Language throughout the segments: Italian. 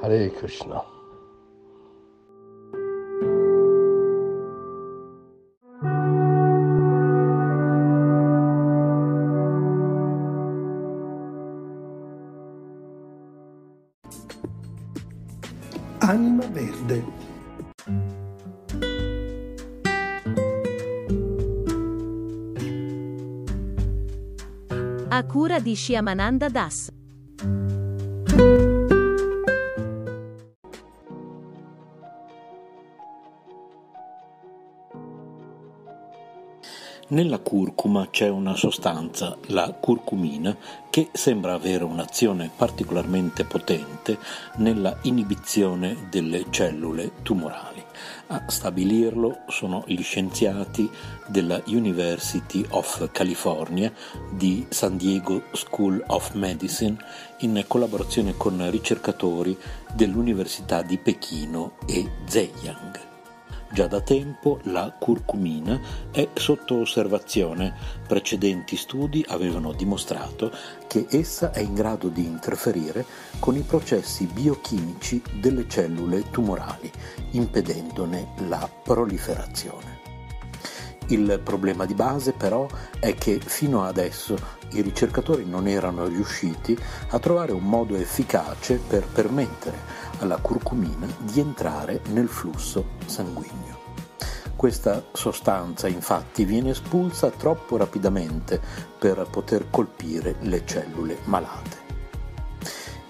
Hare Krishna. Anima Verde. A cura di Shyamananda Das. Nella curcuma c'è una sostanza, la curcumina, che sembra avere un'azione particolarmente potente nella inibizione delle cellule tumorali. A stabilirlo sono gli scienziati della University of California di San Diego School of Medicine in collaborazione con ricercatori dell'Università di Pechino e Zhejiang. Già da tempo la curcumina è sotto osservazione. Precedenti studi avevano dimostrato che essa è in grado di interferire con i processi biochimici delle cellule tumorali, impedendone la proliferazione. Il problema di base però è che fino adesso i ricercatori non erano riusciti a trovare un modo efficace per permettere alla curcumina di entrare nel flusso sanguigno. Questa sostanza infatti viene espulsa troppo rapidamente per poter colpire le cellule malate.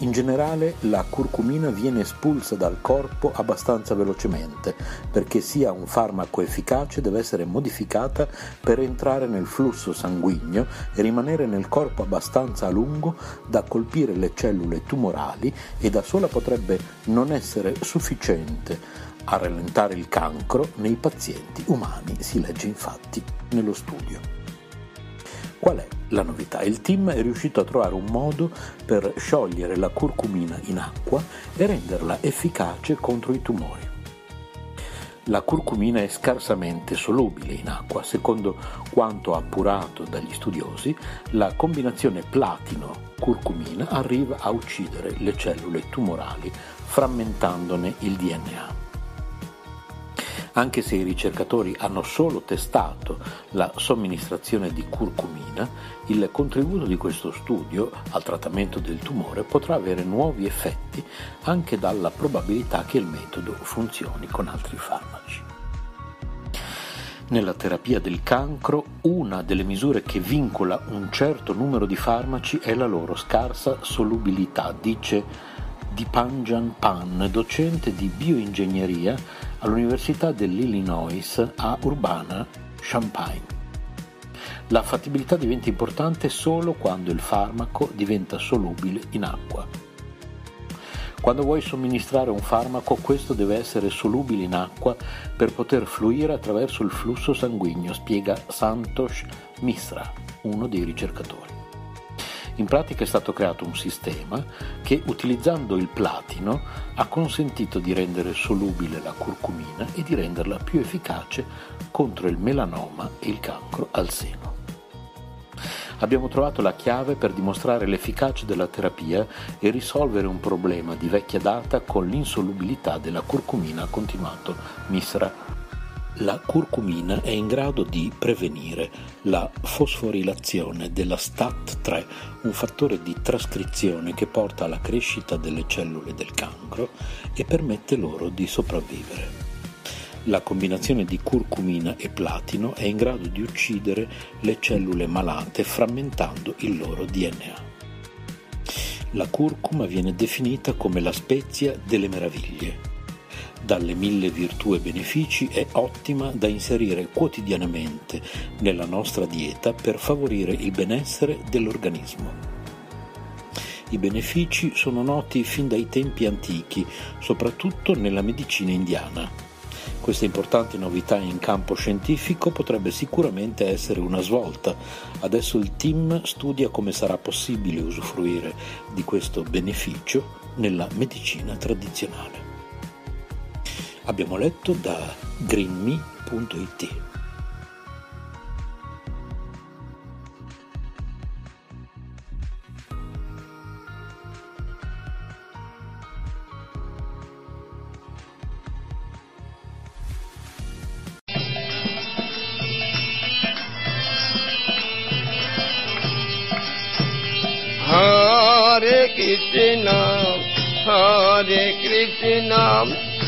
In generale la curcumina viene espulsa dal corpo abbastanza velocemente perché sia un farmaco efficace deve essere modificata per entrare nel flusso sanguigno e rimanere nel corpo abbastanza a lungo da colpire le cellule tumorali e da sola potrebbe non essere sufficiente a rallentare il cancro nei pazienti umani, si legge infatti nello studio. Qual è la novità? Il team è riuscito a trovare un modo per sciogliere la curcumina in acqua e renderla efficace contro i tumori. La curcumina è scarsamente solubile in acqua, secondo quanto appurato dagli studiosi, la combinazione platino-curcumina arriva a uccidere le cellule tumorali frammentandone il DNA. Anche se i ricercatori hanno solo testato la somministrazione di curcumina, il contributo di questo studio al trattamento del tumore potrà avere nuovi effetti anche dalla probabilità che il metodo funzioni con altri farmaci. Nella terapia del cancro una delle misure che vincola un certo numero di farmaci è la loro scarsa solubilità, dice Dipanjan Pan, docente di bioingegneria all'Università dell'Illinois a Urbana-Champaign. La fattibilità diventa importante solo quando il farmaco diventa solubile in acqua. Quando vuoi somministrare un farmaco, questo deve essere solubile in acqua per poter fluire attraverso il flusso sanguigno, spiega Santosh Misra, uno dei ricercatori. In pratica è stato creato un sistema che, utilizzando il platino, ha consentito di rendere solubile la curcumina e di renderla più efficace contro il melanoma e il cancro al seno. Abbiamo trovato la chiave per dimostrare l'efficacia della terapia e risolvere un problema di vecchia data con l'insolubilità della curcumina, ha continuato Misra la curcumina è in grado di prevenire la fosforilazione della STAT3, un fattore di trascrizione che porta alla crescita delle cellule del cancro e permette loro di sopravvivere. La combinazione di curcumina e platino è in grado di uccidere le cellule malate frammentando il loro DNA. La curcuma viene definita come la spezia delle meraviglie dalle mille virtù e benefici è ottima da inserire quotidianamente nella nostra dieta per favorire il benessere dell'organismo. I benefici sono noti fin dai tempi antichi, soprattutto nella medicina indiana. Questa importante novità in campo scientifico potrebbe sicuramente essere una svolta. Adesso il team studia come sarà possibile usufruire di questo beneficio nella medicina tradizionale. Abbiamo letto da greenme.it. Hare Krishna, Hare Krishna,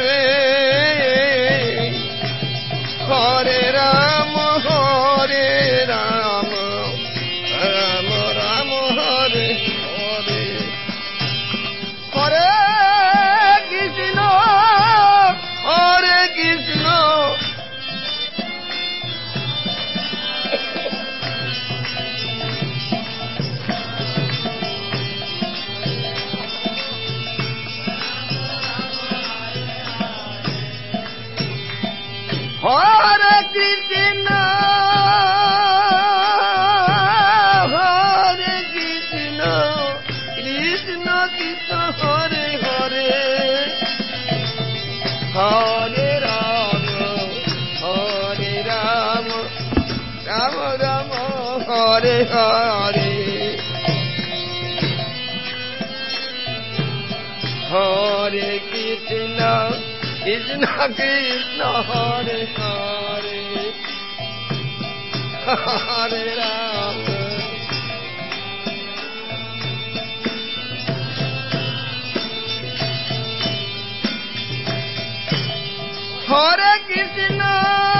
Krishna Krishna Hare Hare Hare Rama Hare Krishna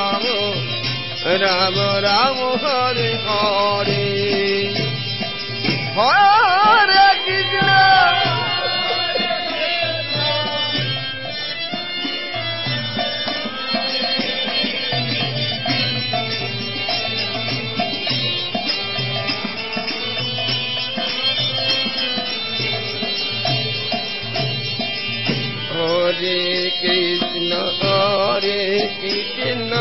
Ram রাম হরে হরে হরে কৃষ্ণ Hare কৃষ্ণ Hare Krishna.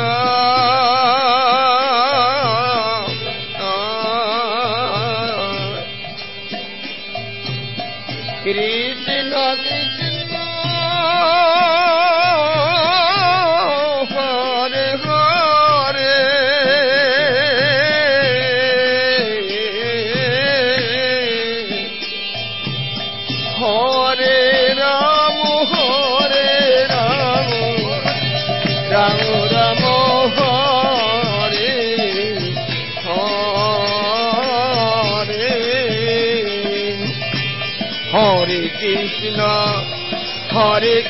Hare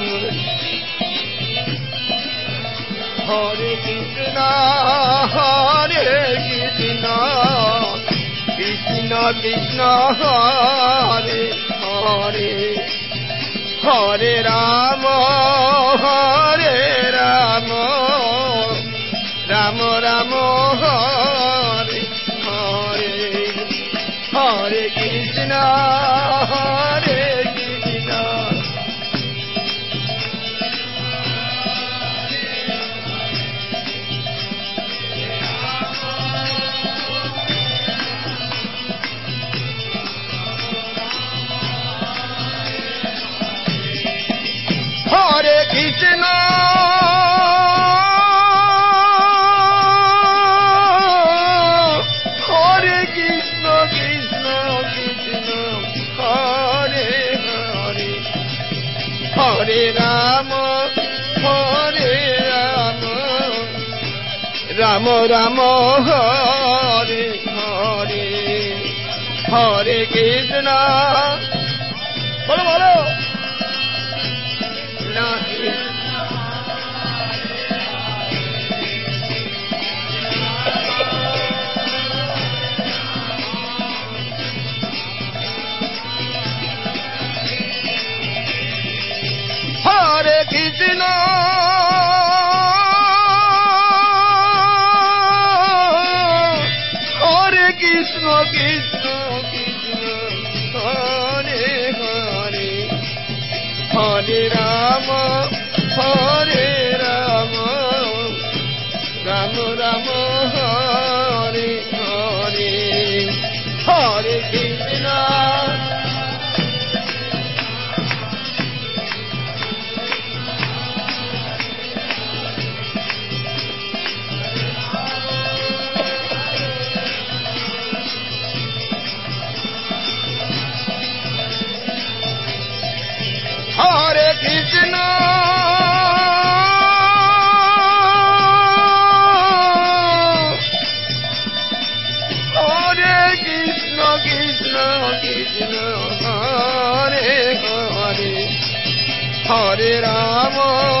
Hare Krishna, Hare Krishna, Krishna Krishna, Hare Hare, Hare Ram, Rama Rama, Hare Hare. Hare Hare Rama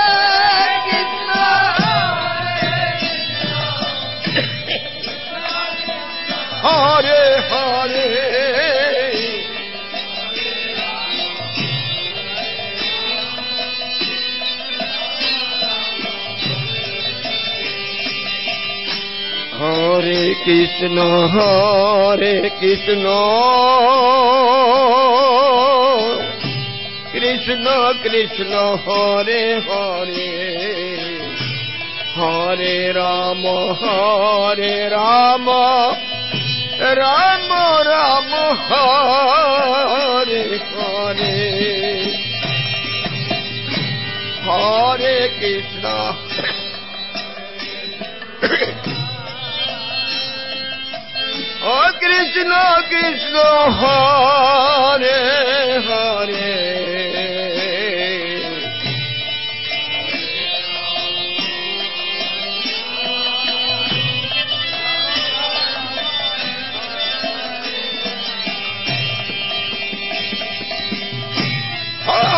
Hare Hare Hare Krishna, Hare Krishna, Krishna Krishna, Hare Hare, Hare Rama, Hare Rama, Rama Rama, Hare Hare, Hare Krishna. Oh Krishna, Krishna, Hare Hare.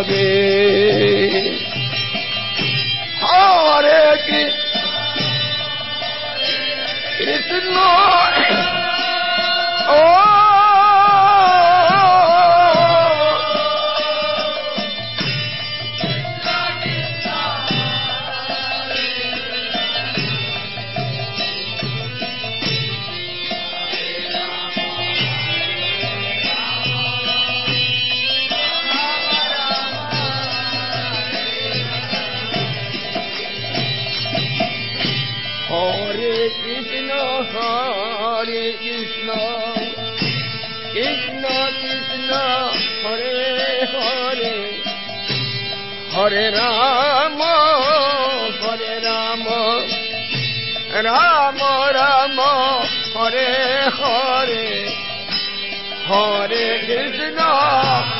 Hare Hare Hare Rama, Hare Rama, Rama Rama, Hare Hare, Hare Krishna.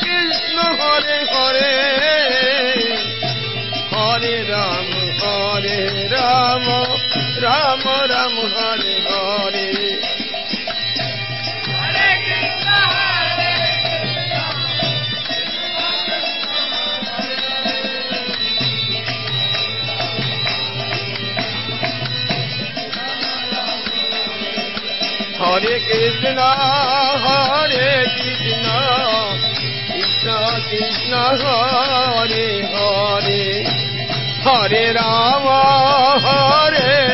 Krishna হরে হরে হরে রাম Hare রাম রাম রাম হরে হরে। Hare কৃষ্ণ Hare Krishna. Krishna Hare Hare Hare Rama Hare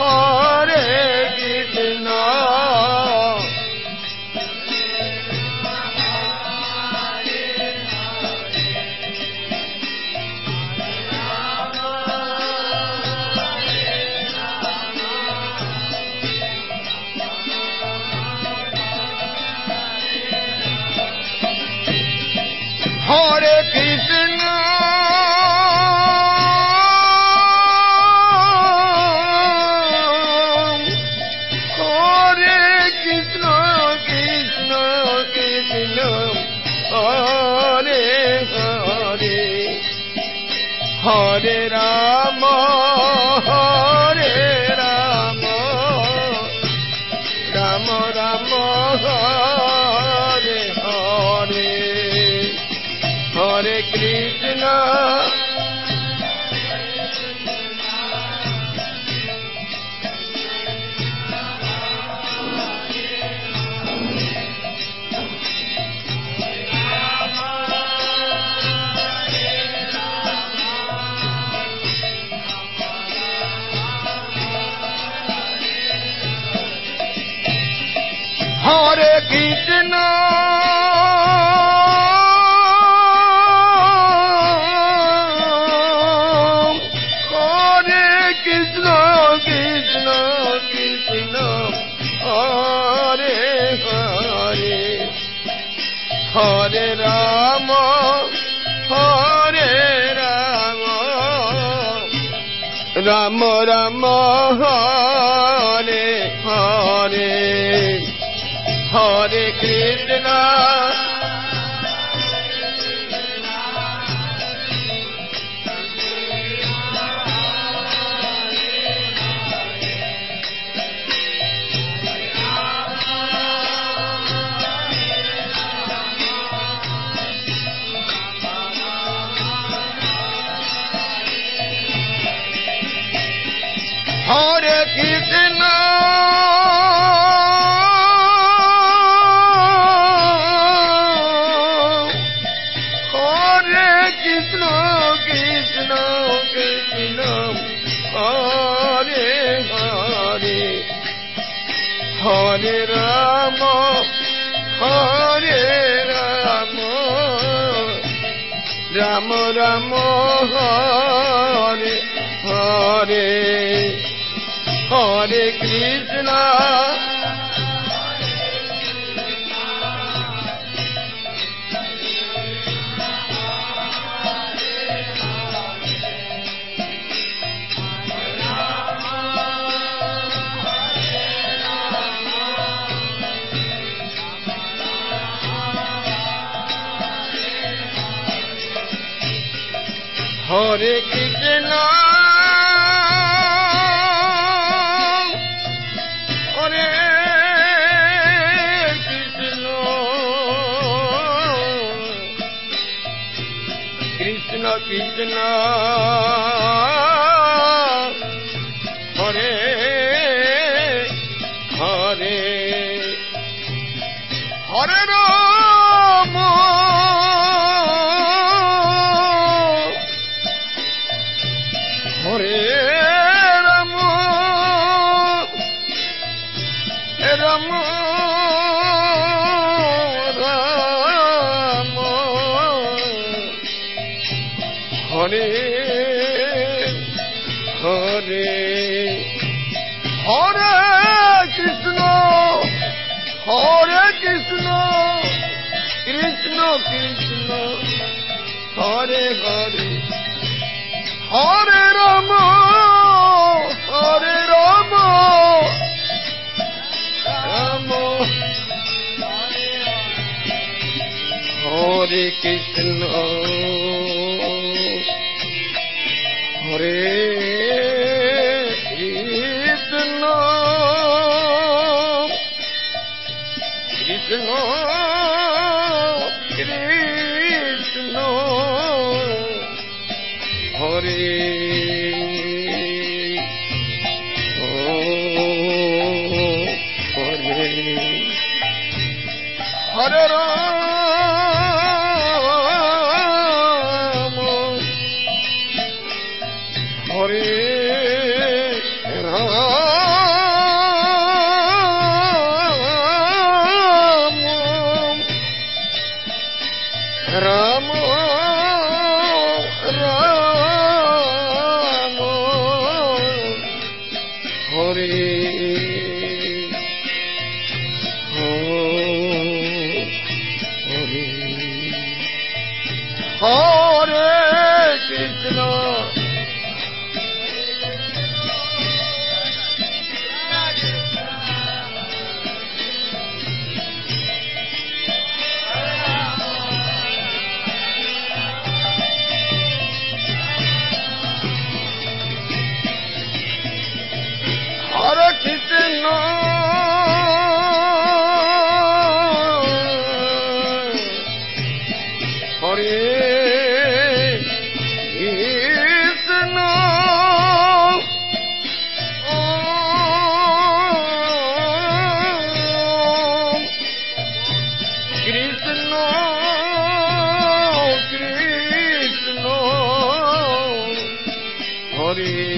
করে Hare Krishna Krishna Krishna Hare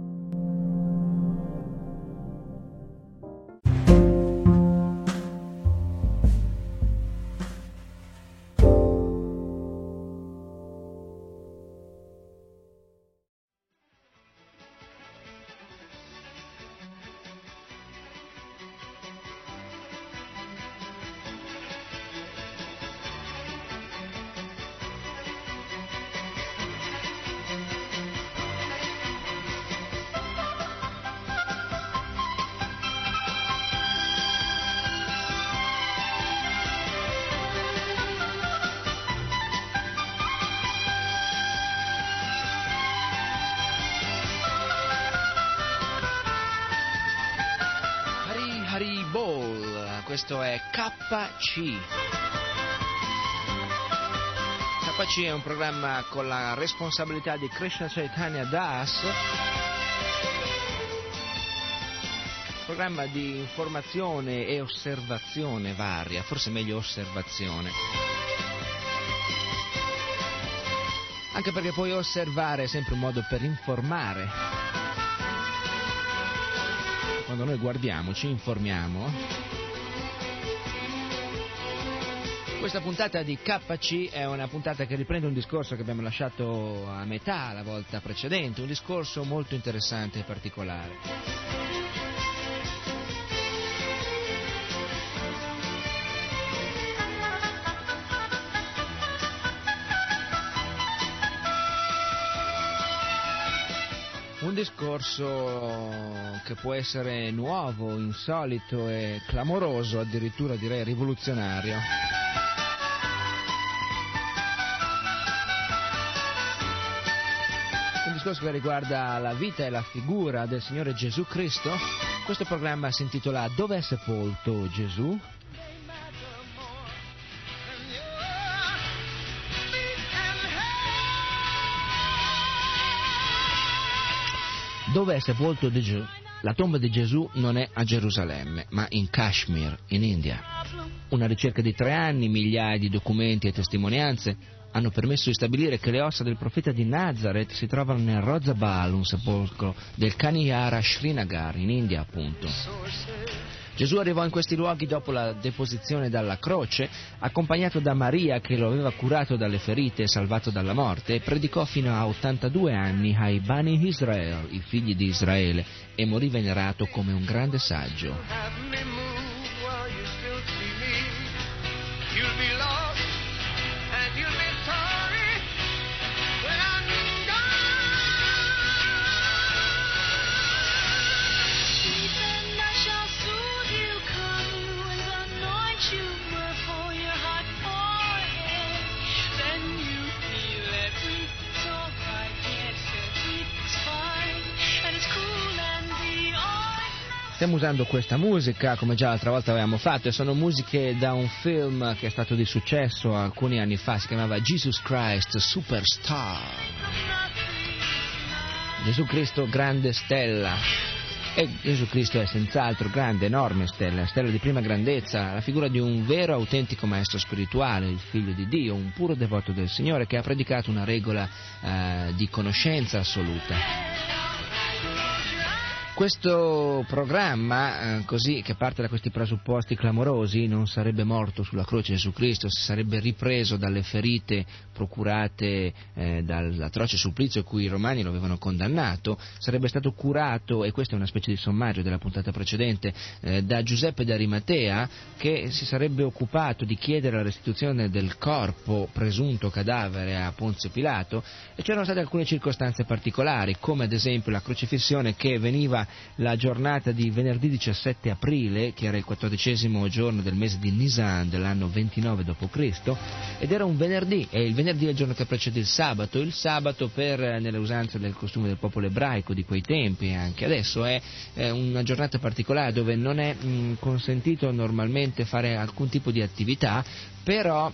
KC. KC è un programma con la responsabilità di Krishna Chaitanya Das, programma di informazione e osservazione varia, forse meglio osservazione. Anche perché poi osservare è sempre un modo per informare. Quando noi guardiamo, ci informiamo. Questa puntata di KC è una puntata che riprende un discorso che abbiamo lasciato a metà la volta precedente, un discorso molto interessante e particolare. Un discorso che può essere nuovo, insolito e clamoroso, addirittura direi rivoluzionario. Discorso che riguarda la vita e la figura del Signore Gesù Cristo. Questo programma si intitola Dove è sepolto Gesù? Dove è sepolto Gesù? La tomba di Gesù non è a Gerusalemme, ma in Kashmir, in India. Una ricerca di tre anni, migliaia di documenti e testimonianze hanno permesso di stabilire che le ossa del profeta di Nazareth si trovano nel Rozabal, un sepolcro del Kaniyara Srinagar, in India appunto. Gesù arrivò in questi luoghi dopo la deposizione dalla croce, accompagnato da Maria che lo aveva curato dalle ferite e salvato dalla morte, e predicò fino a 82 anni ai Bani Israel, i figli di Israele, e morì venerato come un grande saggio. Stiamo usando questa musica come già l'altra volta avevamo fatto e sono musiche da un film che è stato di successo alcuni anni fa, si chiamava Jesus Christ Superstar. Gesù Cristo grande stella. E Gesù Cristo è senz'altro grande, enorme stella, stella di prima grandezza, la figura di un vero autentico maestro spirituale, il figlio di Dio, un puro devoto del Signore che ha predicato una regola eh, di conoscenza assoluta. Questo programma, eh, così che parte da questi presupposti clamorosi, non sarebbe morto sulla croce Gesù Cristo, si sarebbe ripreso dalle ferite procurate eh, dall'atroce supplizio a cui i romani lo avevano condannato, sarebbe stato curato, e questo è una specie di sommario della puntata precedente, eh, da Giuseppe d'Arimatea che si sarebbe occupato di chiedere la restituzione del corpo presunto cadavere a Ponzio Pilato e c'erano state alcune circostanze particolari, come ad esempio la crocifissione che veniva la giornata di venerdì 17 aprile, che era il quattordicesimo giorno del mese di Nisan dell'anno 29 d.C., ed era un venerdì, e il venerdì è il giorno che precede il sabato. Il sabato, per, nelle usanze del costume del popolo ebraico di quei tempi anche adesso, è eh, una giornata particolare dove non è mh, consentito normalmente fare alcun tipo di attività, però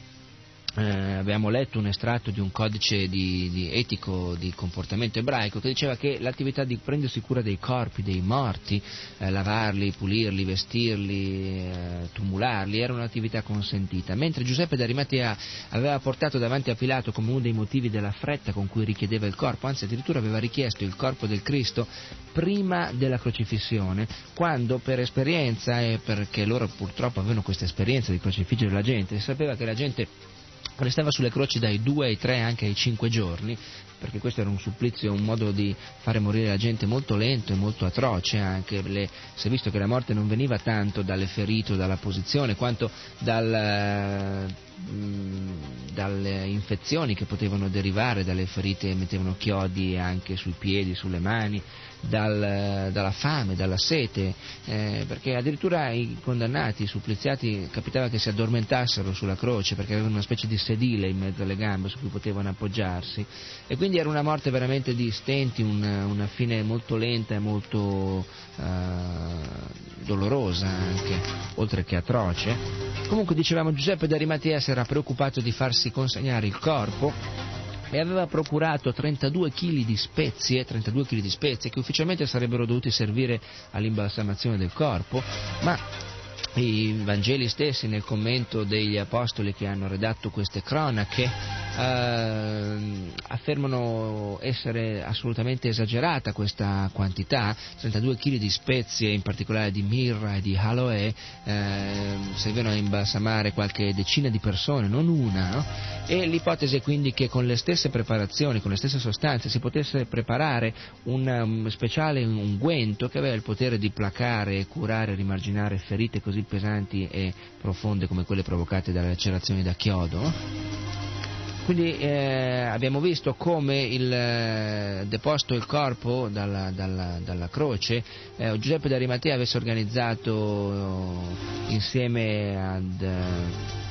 eh, abbiamo letto un estratto di un codice di, di etico di comportamento ebraico che diceva che l'attività di prendersi cura dei corpi, dei morti, eh, lavarli, pulirli, vestirli, eh, tumularli, era un'attività consentita, mentre Giuseppe d'Arimatea aveva portato davanti a Pilato come uno dei motivi della fretta con cui richiedeva il corpo, anzi addirittura aveva richiesto il corpo del Cristo prima della crocifissione, quando per esperienza e perché loro purtroppo avevano questa esperienza di crocifiggere la gente, sapeva che la gente restava sulle croci dai due ai tre anche ai cinque giorni perché questo era un supplizio, un modo di fare morire la gente molto lento e molto atroce anche, le, si è visto che la morte non veniva tanto dalle ferite o dalla posizione quanto dal, mh, dalle infezioni che potevano derivare dalle ferite, mettevano chiodi anche sui piedi, sulle mani, dal, dalla fame, dalla sete, eh, perché addirittura i condannati, i suppliziati, capitava che si addormentassero sulla croce perché avevano una specie di sedile in mezzo alle gambe su cui potevano appoggiarsi e quindi era una morte veramente di stenti, una, una fine molto lenta e molto eh, dolorosa anche, oltre che atroce. Comunque dicevamo Giuseppe d'Arimatea si era preoccupato di farsi consegnare il corpo e aveva procurato 32 kg di spezie, 32 kg di spezie che ufficialmente sarebbero dovuti servire all'imbalsamazione del corpo, ma i Vangeli stessi nel commento degli apostoli che hanno redatto queste cronache eh, affermano essere assolutamente esagerata questa quantità, 32 kg di spezie, in particolare di mirra e di aloe, eh, servivano a imbalsamare qualche decina di persone, non una, no? e l'ipotesi è quindi che con le stesse preparazioni, con le stesse sostanze si potesse preparare un um, speciale unguento che aveva il potere di placare, curare, rimarginare ferite così pesanti e profonde come quelle provocate dalle lacerazioni da chiodo. Quindi eh, abbiamo visto come il, eh, deposto il corpo dalla, dalla, dalla croce, eh, Giuseppe d'Arimatea avesse organizzato eh, insieme ad...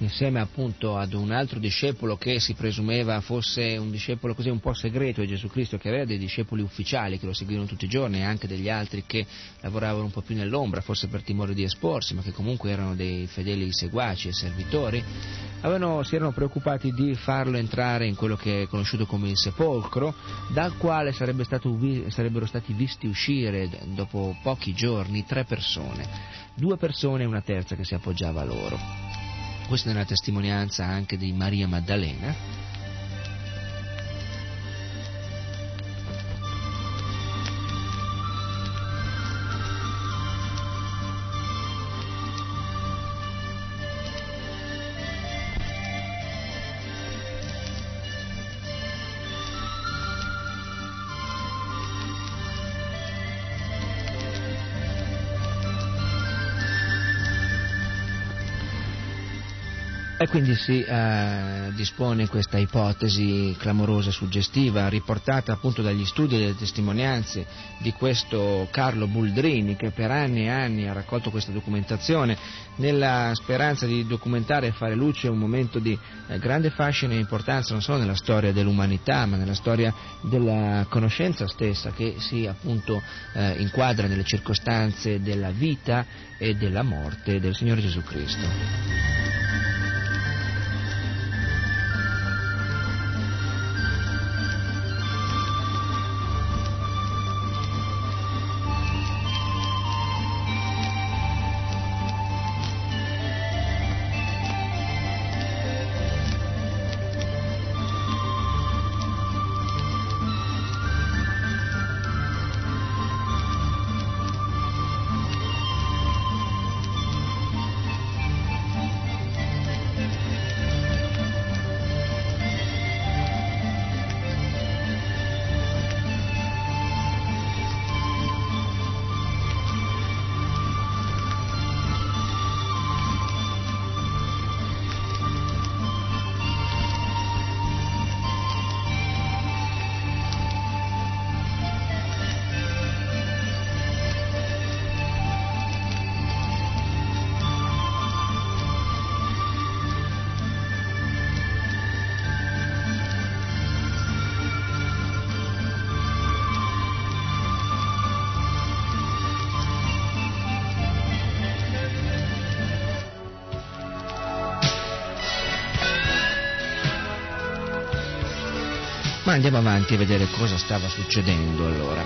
insieme appunto ad un altro discepolo che si presumeva fosse un discepolo così un po' segreto di Gesù Cristo, che aveva dei discepoli ufficiali che lo seguivano tutti i giorni e anche degli altri che lavoravano un po' più nell'ombra, forse per timore di esporsi, ma che comunque erano dei fedeli seguaci e servitori, avevano, si erano preoccupati di farlo entrare in quello che è conosciuto come il sepolcro, dal quale sarebbe stato, sarebbero stati visti uscire dopo pochi giorni tre persone, due persone e una terza che si appoggiava a loro. Questa è una testimonianza anche di Maria Maddalena. E quindi si eh, dispone questa ipotesi clamorosa e suggestiva, riportata appunto dagli studi e dalle testimonianze di questo Carlo Buldrini, che per anni e anni ha raccolto questa documentazione, nella speranza di documentare e fare luce un momento di eh, grande fascino e importanza non solo nella storia dell'umanità, ma nella storia della conoscenza stessa, che si appunto eh, inquadra nelle circostanze della vita e della morte del Signore Gesù Cristo. Andiamo avanti a vedere cosa stava succedendo allora.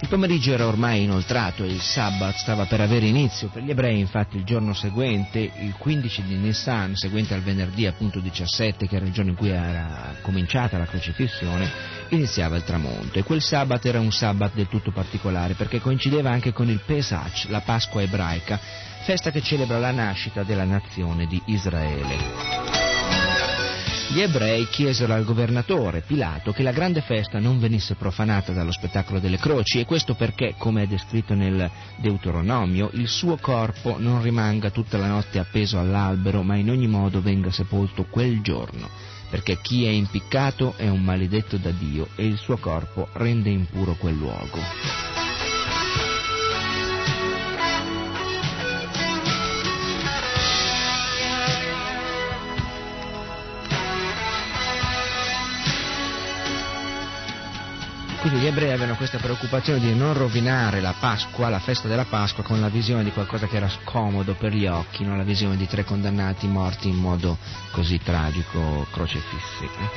Il pomeriggio era ormai inoltrato e il Sabbat stava per avere inizio. Per gli ebrei, infatti, il giorno seguente, il 15 di Nissan, seguente al venerdì appunto 17, che era il giorno in cui era cominciata la crocifissione, iniziava il tramonto. E quel Sabbat era un Sabbat del tutto particolare perché coincideva anche con il Pesach, la Pasqua ebraica, festa che celebra la nascita della nazione di Israele. Gli ebrei chiesero al governatore Pilato che la grande festa non venisse profanata dallo spettacolo delle croci e questo perché, come è descritto nel Deuteronomio, il suo corpo non rimanga tutta la notte appeso all'albero, ma in ogni modo venga sepolto quel giorno, perché chi è impiccato è un maledetto da Dio e il suo corpo rende impuro quel luogo. Quindi gli ebrei avevano questa preoccupazione di non rovinare la Pasqua, la festa della Pasqua, con la visione di qualcosa che era scomodo per gli occhi, non la visione di tre condannati morti in modo così tragico, crocefissi. eh.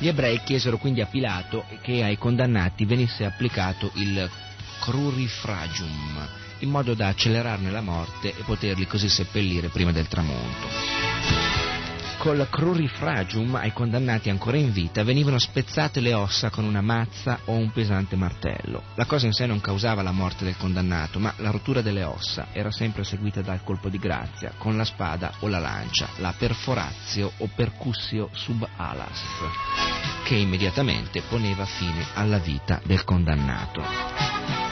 Gli ebrei chiesero quindi a Pilato che ai condannati venisse applicato il crurifragium, in modo da accelerarne la morte e poterli così seppellire prima del tramonto. Col crurifragium ai condannati ancora in vita venivano spezzate le ossa con una mazza o un pesante martello. La cosa in sé non causava la morte del condannato, ma la rottura delle ossa era sempre seguita dal colpo di grazia, con la spada o la lancia, la perforazio o percussio sub alas, che immediatamente poneva fine alla vita del condannato.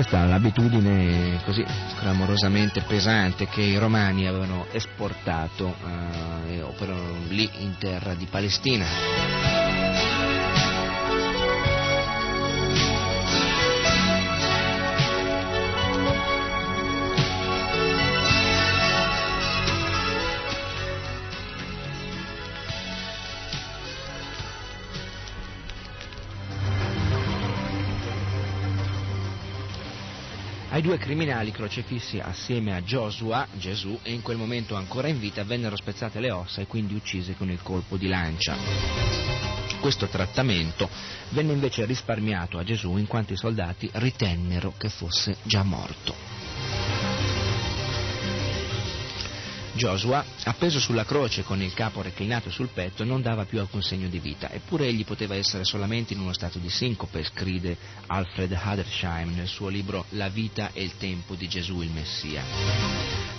Questa è l'abitudine così clamorosamente pesante che i romani avevano esportato eh, lì in terra di Palestina. Ai due criminali crocefissi assieme a Joshua, Gesù, e in quel momento ancora in vita, vennero spezzate le ossa e quindi uccise con il colpo di lancia. Questo trattamento venne invece risparmiato a Gesù in quanto i soldati ritennero che fosse già morto. Joshua, appeso sulla croce con il capo reclinato sul petto, non dava più alcun segno di vita, eppure egli poteva essere solamente in uno stato di sincope, scrive Alfred Hadersheim nel suo libro La vita e il tempo di Gesù il Messia.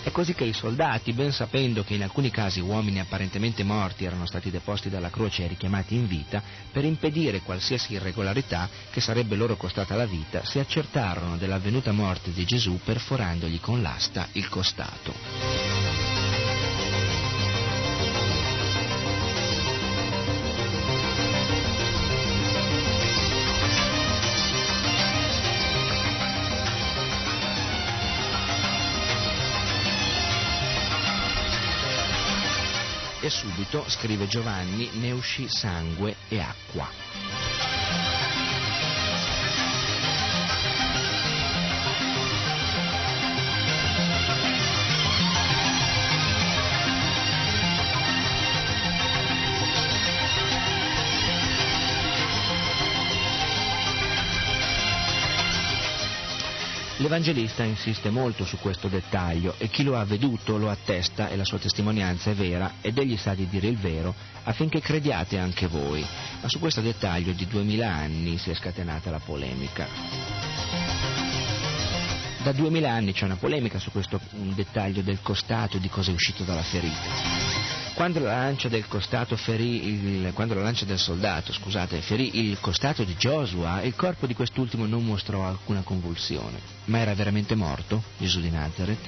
È così che i soldati, ben sapendo che in alcuni casi uomini apparentemente morti erano stati deposti dalla croce e richiamati in vita, per impedire qualsiasi irregolarità che sarebbe loro costata la vita, si accertarono dell'avvenuta morte di Gesù perforandogli con l'asta il costato. Scrive Giovanni, ne uscì sangue e acqua. L'Evangelista insiste molto su questo dettaglio e chi lo ha veduto lo attesta e la sua testimonianza è vera ed egli sa di dire il vero affinché crediate anche voi. Ma su questo dettaglio di duemila anni si è scatenata la polemica. Da duemila anni c'è una polemica su questo dettaglio del costato e di cosa è uscito dalla ferita. Quando la lancia del il, la lancia del soldato, scusate, ferì il costato di Joshua, il corpo di quest'ultimo non mostrò alcuna convulsione. Ma era veramente morto Gesù di Nazareth?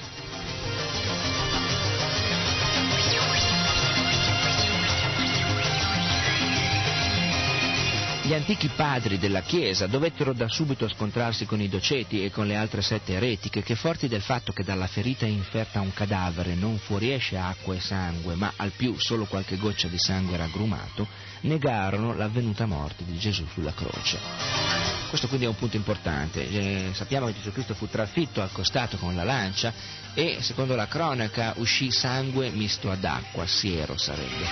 Gli antichi padri della Chiesa dovettero da subito scontrarsi con i doceti e con le altre sette eretiche che, forti del fatto che dalla ferita inferta a un cadavere non fuoriesce acqua e sangue, ma al più solo qualche goccia di sangue raggrumato, negarono l'avvenuta morte di Gesù sulla croce. Questo quindi è un punto importante. Eh, sappiamo che Gesù Cristo fu trafitto al costato con la lancia e secondo la cronaca uscì sangue misto ad acqua, siero sarebbe.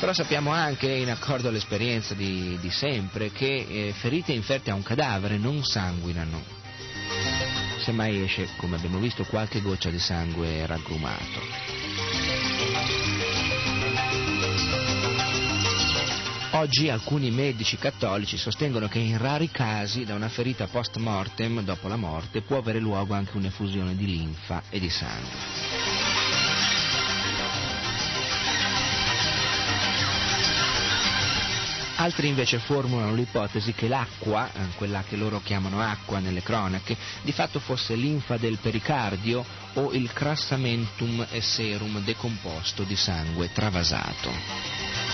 Però sappiamo anche, in accordo all'esperienza di, di sempre, che eh, ferite inferte a un cadavere non sanguinano. Semmai esce, come abbiamo visto, qualche goccia di sangue raggrumato. Oggi alcuni medici cattolici sostengono che in rari casi da una ferita post mortem, dopo la morte, può avere luogo anche un'effusione di linfa e di sangue. Altri invece formulano l'ipotesi che l'acqua, eh, quella che loro chiamano acqua nelle cronache, di fatto fosse linfa del pericardio o il crassamentum e serum decomposto di sangue travasato.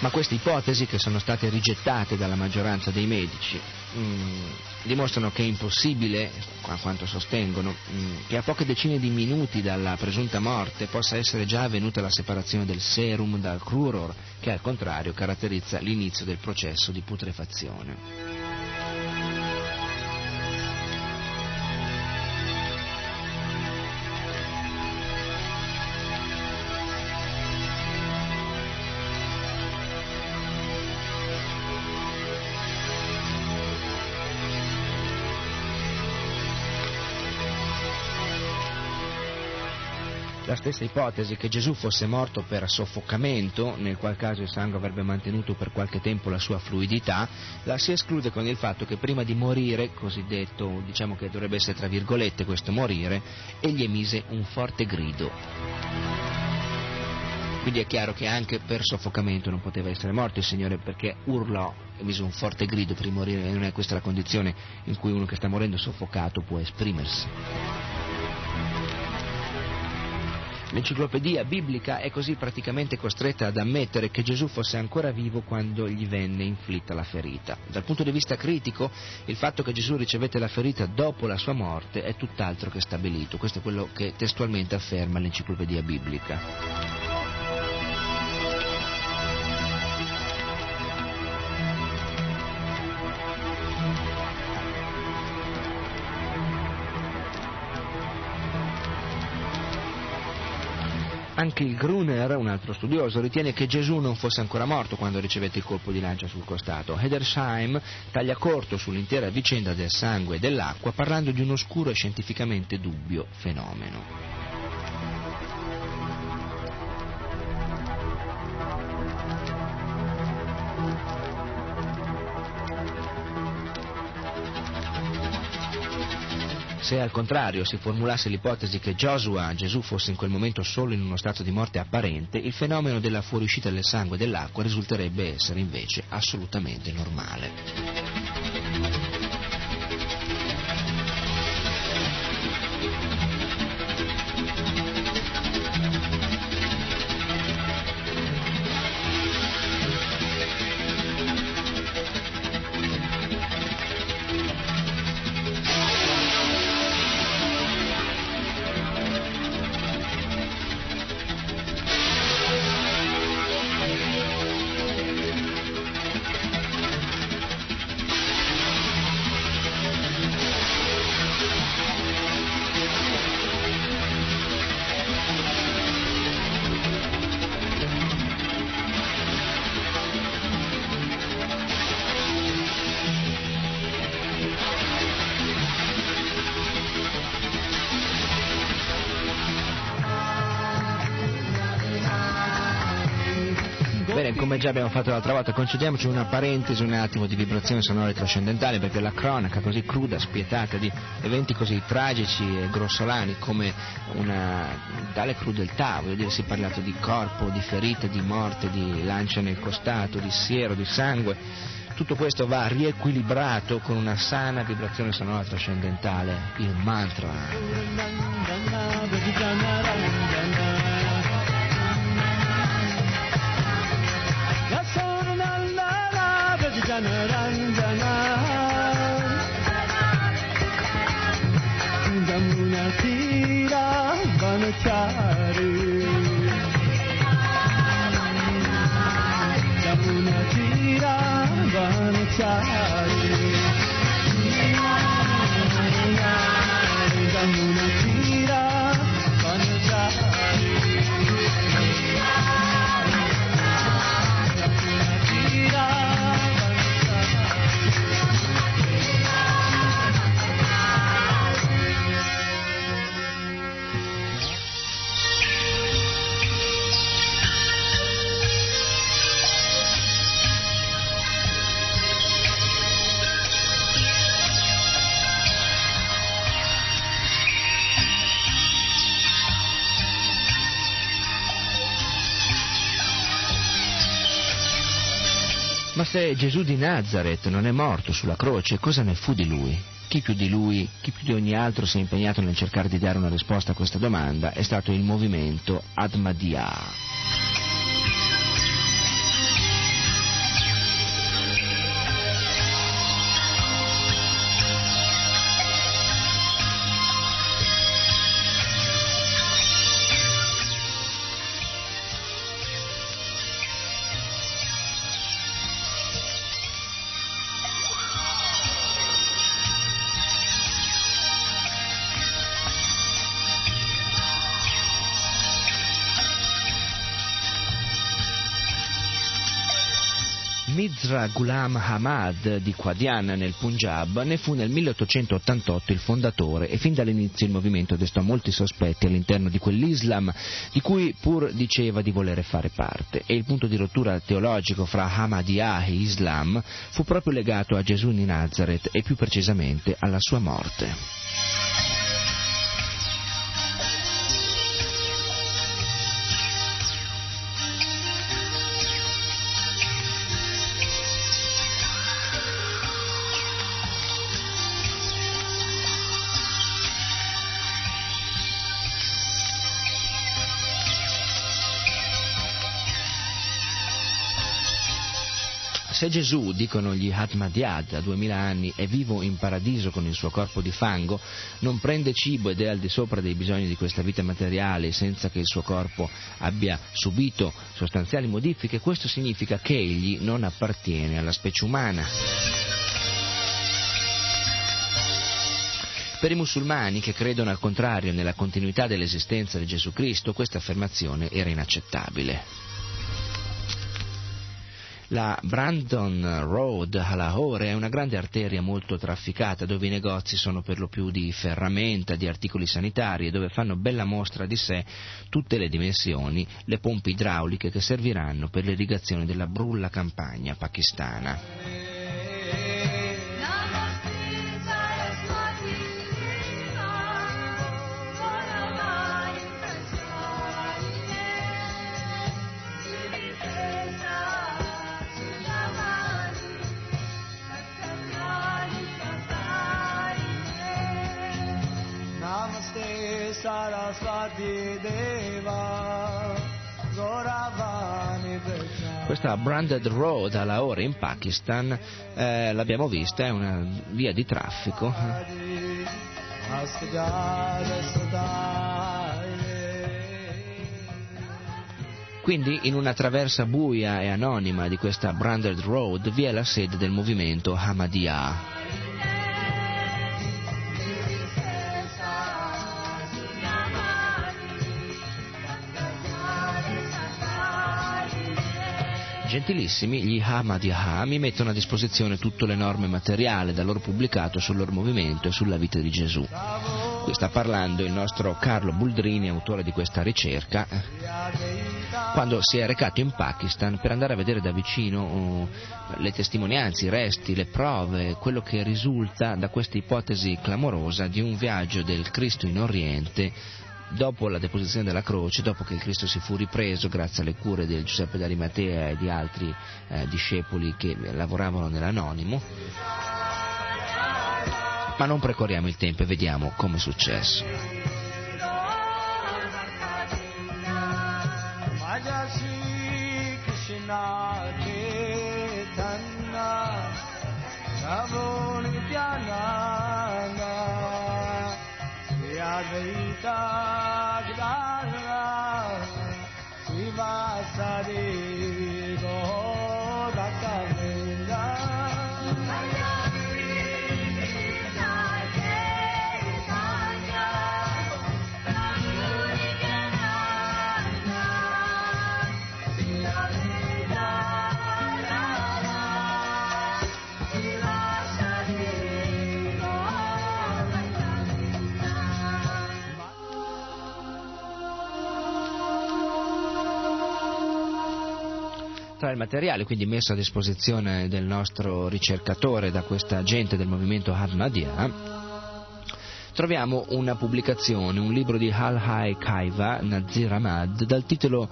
Ma queste ipotesi, che sono state rigettate dalla maggioranza dei medici, mh, dimostrano che è impossibile, a quanto sostengono, mh, che a poche decine di minuti dalla presunta morte possa essere già avvenuta la separazione del serum dal cruror, che al contrario caratterizza l'inizio del processo di putrefazione. Stessa ipotesi che Gesù fosse morto per soffocamento, nel qual caso il sangue avrebbe mantenuto per qualche tempo la sua fluidità, la si esclude con il fatto che prima di morire, cosiddetto, diciamo che dovrebbe essere tra virgolette questo morire, egli emise un forte grido. Quindi è chiaro che anche per soffocamento non poteva essere morto il Signore perché urlò, emise un forte grido per morire e non è questa la condizione in cui uno che sta morendo soffocato può esprimersi. L'enciclopedia biblica è così praticamente costretta ad ammettere che Gesù fosse ancora vivo quando gli venne inflitta la ferita. Dal punto di vista critico, il fatto che Gesù ricevette la ferita dopo la sua morte è tutt'altro che stabilito. Questo è quello che testualmente afferma l'enciclopedia biblica. Anche il Gruner, un altro studioso, ritiene che Gesù non fosse ancora morto quando ricevette il colpo di lancia sul costato. Hedersheim taglia corto sull'intera vicenda del sangue e dell'acqua parlando di un oscuro e scientificamente dubbio fenomeno. Se al contrario si formulasse l'ipotesi che Joshua, Gesù, fosse in quel momento solo in uno stato di morte apparente, il fenomeno della fuoriuscita del sangue e dell'acqua risulterebbe essere invece assolutamente normale. Già abbiamo fatto l'altra volta, concediamoci una parentesi, un attimo di vibrazione sonore trascendentale, perché la cronaca così cruda, spietata di eventi così tragici e grossolani come una tale crudeltà, voglio dire, si è parlato di corpo, di ferite, di morte, di lancia nel costato, di siero, di sangue, tutto questo va riequilibrato con una sana vibrazione sonora trascendentale, il mantra. yanarán se Gesù di Nazareth non è morto sulla croce, cosa ne fu di lui? Chi più di lui, chi più di ogni altro si è impegnato nel cercare di dare una risposta a questa domanda è stato il movimento Ahmadiyya. Ghulam Ahmad di Qadian nel Punjab ne fu nel 1888 il fondatore e fin dall'inizio il movimento destò molti sospetti all'interno di quell'Islam di cui pur diceva di volere fare parte e il punto di rottura teologico fra Ahmadiyya e Islam fu proprio legato a Gesù di Nazareth e più precisamente alla sua morte. Se Gesù, dicono gli Ahmadiyyad, a duemila anni è vivo in paradiso con il suo corpo di fango, non prende cibo ed è al di sopra dei bisogni di questa vita materiale senza che il suo corpo abbia subito sostanziali modifiche, questo significa che egli non appartiene alla specie umana. Per i musulmani che credono al contrario nella continuità dell'esistenza di Gesù Cristo, questa affermazione era inaccettabile. La Brandon Road a Lahore è una grande arteria molto trafficata dove i negozi sono per lo più di ferramenta, di articoli sanitari e dove fanno bella mostra di sé tutte le dimensioni le pompe idrauliche che serviranno per l'irrigazione della brulla campagna pakistana. Questa Branded Road a Lahore in Pakistan eh, l'abbiamo vista, è una via di traffico. Quindi in una traversa buia e anonima di questa Branded Road vi è la sede del movimento Ahmadiyya. Gentilissimi, gli Ahmadiyya mi mettono a disposizione tutto l'enorme materiale da loro pubblicato sul loro movimento e sulla vita di Gesù. Qui sta parlando il nostro Carlo Buldrini, autore di questa ricerca, quando si è recato in Pakistan per andare a vedere da vicino uh, le testimonianze, i resti, le prove, quello che risulta da questa ipotesi clamorosa di un viaggio del Cristo in Oriente dopo la deposizione della croce, dopo che il Cristo si fu ripreso grazie alle cure di Giuseppe d'Arimatea e di altri eh, discepoli che lavoravano nell'anonimo. Ma non precorriamo il tempo e vediamo come è successo. Advaita Tra il materiale quindi messo a disposizione del nostro ricercatore da questa gente del movimento Ahmadiyya troviamo una pubblicazione, un libro di Al-Hai Kaiva Nazir Ahmad dal titolo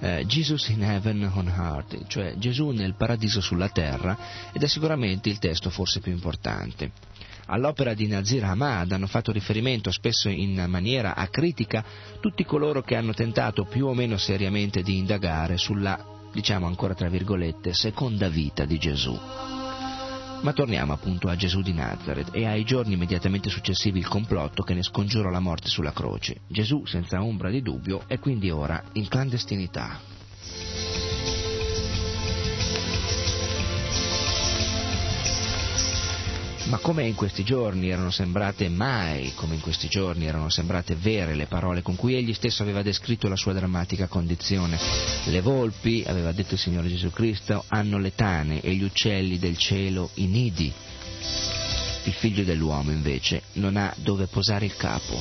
eh, Jesus in Heaven on Earth, cioè Gesù nel paradiso sulla terra, ed è sicuramente il testo forse più importante. All'opera di Nazir Hamad hanno fatto riferimento spesso in maniera acritica tutti coloro che hanno tentato più o meno seriamente di indagare sulla, diciamo ancora tra virgolette, seconda vita di Gesù. Ma torniamo appunto a Gesù di Nazareth e ai giorni immediatamente successivi il complotto che ne scongiurò la morte sulla croce. Gesù, senza ombra di dubbio, è quindi ora in clandestinità. Ma come in questi giorni erano sembrate mai, come in questi giorni erano sembrate vere le parole con cui egli stesso aveva descritto la sua drammatica condizione. Le volpi, aveva detto il Signore Gesù Cristo, hanno le tane e gli uccelli del cielo i nidi. Il figlio dell'uomo invece non ha dove posare il capo.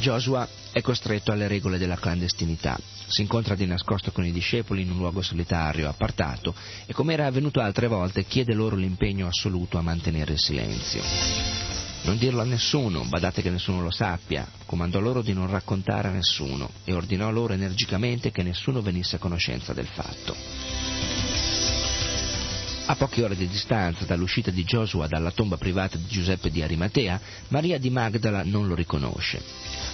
Joshua è costretto alle regole della clandestinità. Si incontra di nascosto con i discepoli in un luogo solitario, appartato, e come era avvenuto altre volte, chiede loro l'impegno assoluto a mantenere il silenzio. Non dirlo a nessuno, badate che nessuno lo sappia, comandò loro di non raccontare a nessuno e ordinò loro energicamente che nessuno venisse a conoscenza del fatto. A poche ore di distanza dall'uscita di Joshua dalla tomba privata di Giuseppe di Arimatea, Maria di Magdala non lo riconosce.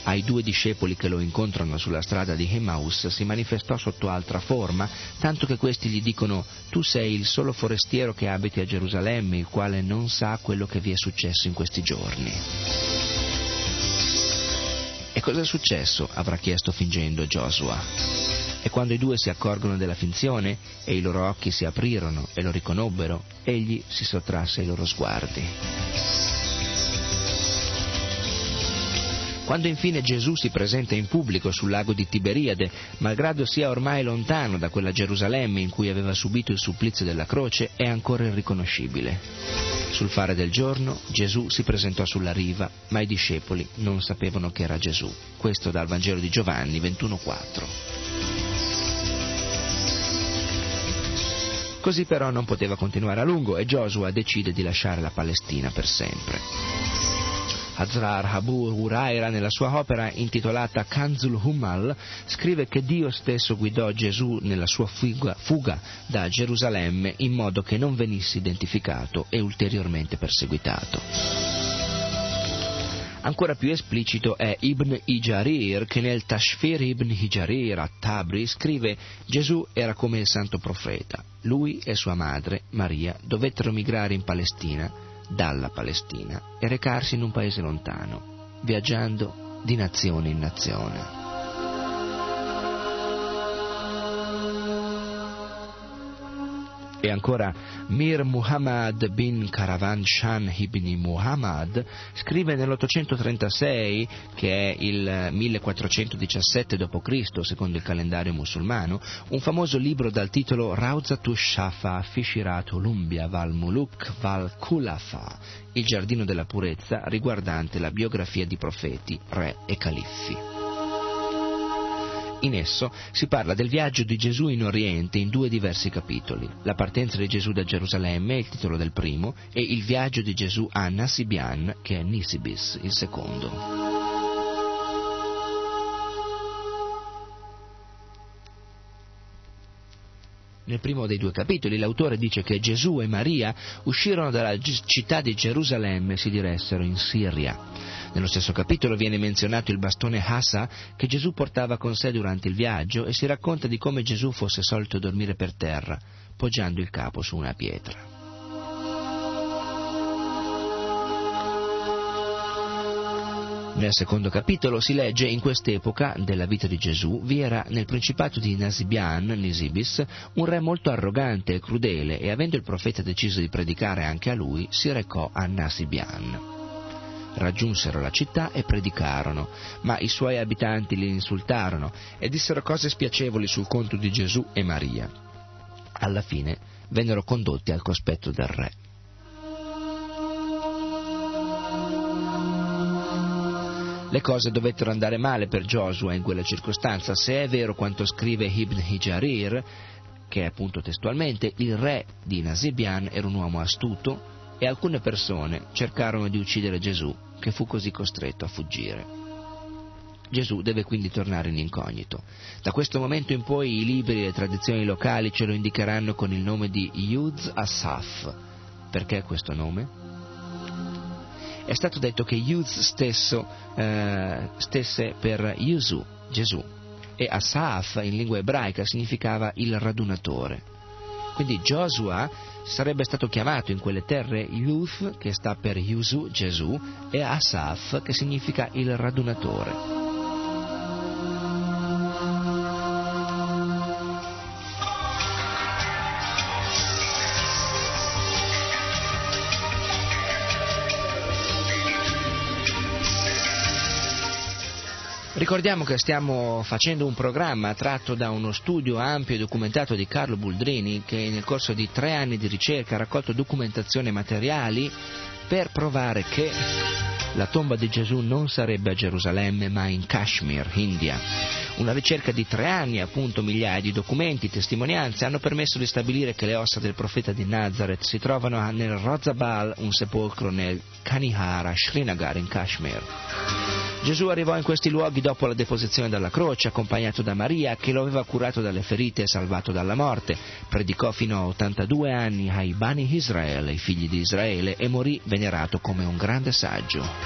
Ai due discepoli che lo incontrano sulla strada di Emmaus si manifestò sotto altra forma, tanto che questi gli dicono tu sei il solo forestiero che abiti a Gerusalemme, il quale non sa quello che vi è successo in questi giorni. E cosa è successo? avrà chiesto fingendo Joshua. E quando i due si accorgono della finzione e i loro occhi si aprirono e lo riconobbero, egli si sottrasse ai loro sguardi. Quando infine Gesù si presenta in pubblico sul lago di Tiberiade, malgrado sia ormai lontano da quella Gerusalemme in cui aveva subito il supplizio della croce, è ancora irriconoscibile. Sul fare del giorno Gesù si presentò sulla riva, ma i discepoli non sapevano che era Gesù. Questo dal Vangelo di Giovanni 21.4. Così però non poteva continuare a lungo e Joshua decide di lasciare la Palestina per sempre. Hazrar Habur Uraira, nella sua opera intitolata Kanzul Humal, scrive che Dio stesso guidò Gesù nella sua fuga, fuga da Gerusalemme in modo che non venisse identificato e ulteriormente perseguitato. Ancora più esplicito è Ibn Ijarir che nel Tashfir Ibn Ijarir a Tabri scrive Gesù era come il santo profeta. Lui e sua madre, Maria, dovettero migrare in Palestina, dalla Palestina, e recarsi in un paese lontano, viaggiando di nazione in nazione. E ancora Mir Muhammad bin Karavan Shan ibn Muhammad scrive nell'836, che è il 1417 d.C. secondo il calendario musulmano, un famoso libro dal titolo Rawzatu Shafa Fishirat Olumbia Val Muluk Val Kulafa, il giardino della purezza riguardante la biografia di profeti, re e califfi. In esso si parla del viaggio di Gesù in Oriente in due diversi capitoli. La partenza di Gesù da Gerusalemme il titolo del primo e il viaggio di Gesù a Nasibian, che è Nisibis, il secondo. Nel primo dei due capitoli l'autore dice che Gesù e Maria uscirono dalla città di Gerusalemme e si diressero in Siria. Nello stesso capitolo viene menzionato il bastone Hassa che Gesù portava con sé durante il viaggio e si racconta di come Gesù fosse solito dormire per terra, poggiando il capo su una pietra. Nel secondo capitolo si legge in quest'epoca della vita di Gesù vi era nel principato di Nasibian, Nisibis, un re molto arrogante e crudele e avendo il profeta deciso di predicare anche a lui, si recò a Nasibian. Raggiunsero la città e predicarono, ma i suoi abitanti li insultarono e dissero cose spiacevoli sul conto di Gesù e Maria. Alla fine vennero condotti al cospetto del re. Le cose dovettero andare male per Joshua in quella circostanza, se è vero quanto scrive Ibn Hijarir, che è appunto testualmente il re di Nasibian era un uomo astuto e alcune persone cercarono di uccidere Gesù, che fu così costretto a fuggire. Gesù deve quindi tornare in incognito. Da questo momento in poi i libri e le tradizioni locali ce lo indicheranno con il nome di Yuz Asaf. Perché questo nome? È stato detto che Yuz stesso eh, stesse per Yusu, Gesù, e Asaf in lingua ebraica significava il radunatore. Quindi Joshua sarebbe stato chiamato in quelle terre Youth, che sta per Yusu, Gesù, e Asaf, che significa il radunatore. Ricordiamo che stiamo facendo un programma tratto da uno studio ampio e documentato di Carlo Buldrini che nel corso di tre anni di ricerca ha raccolto documentazione e materiali per provare che la tomba di Gesù non sarebbe a Gerusalemme ma in Kashmir, India. Una ricerca di tre anni, appunto migliaia di documenti, testimonianze hanno permesso di stabilire che le ossa del profeta di Nazareth si trovano nel Rozabal, un sepolcro nel Kanihara, Srinagar in Kashmir. Gesù arrivò in questi luoghi dopo la deposizione dalla croce, accompagnato da Maria, che lo aveva curato dalle ferite e salvato dalla morte. Predicò fino a 82 anni ai Bani Israele, i figli di Israele, e morì venerato come un grande saggio.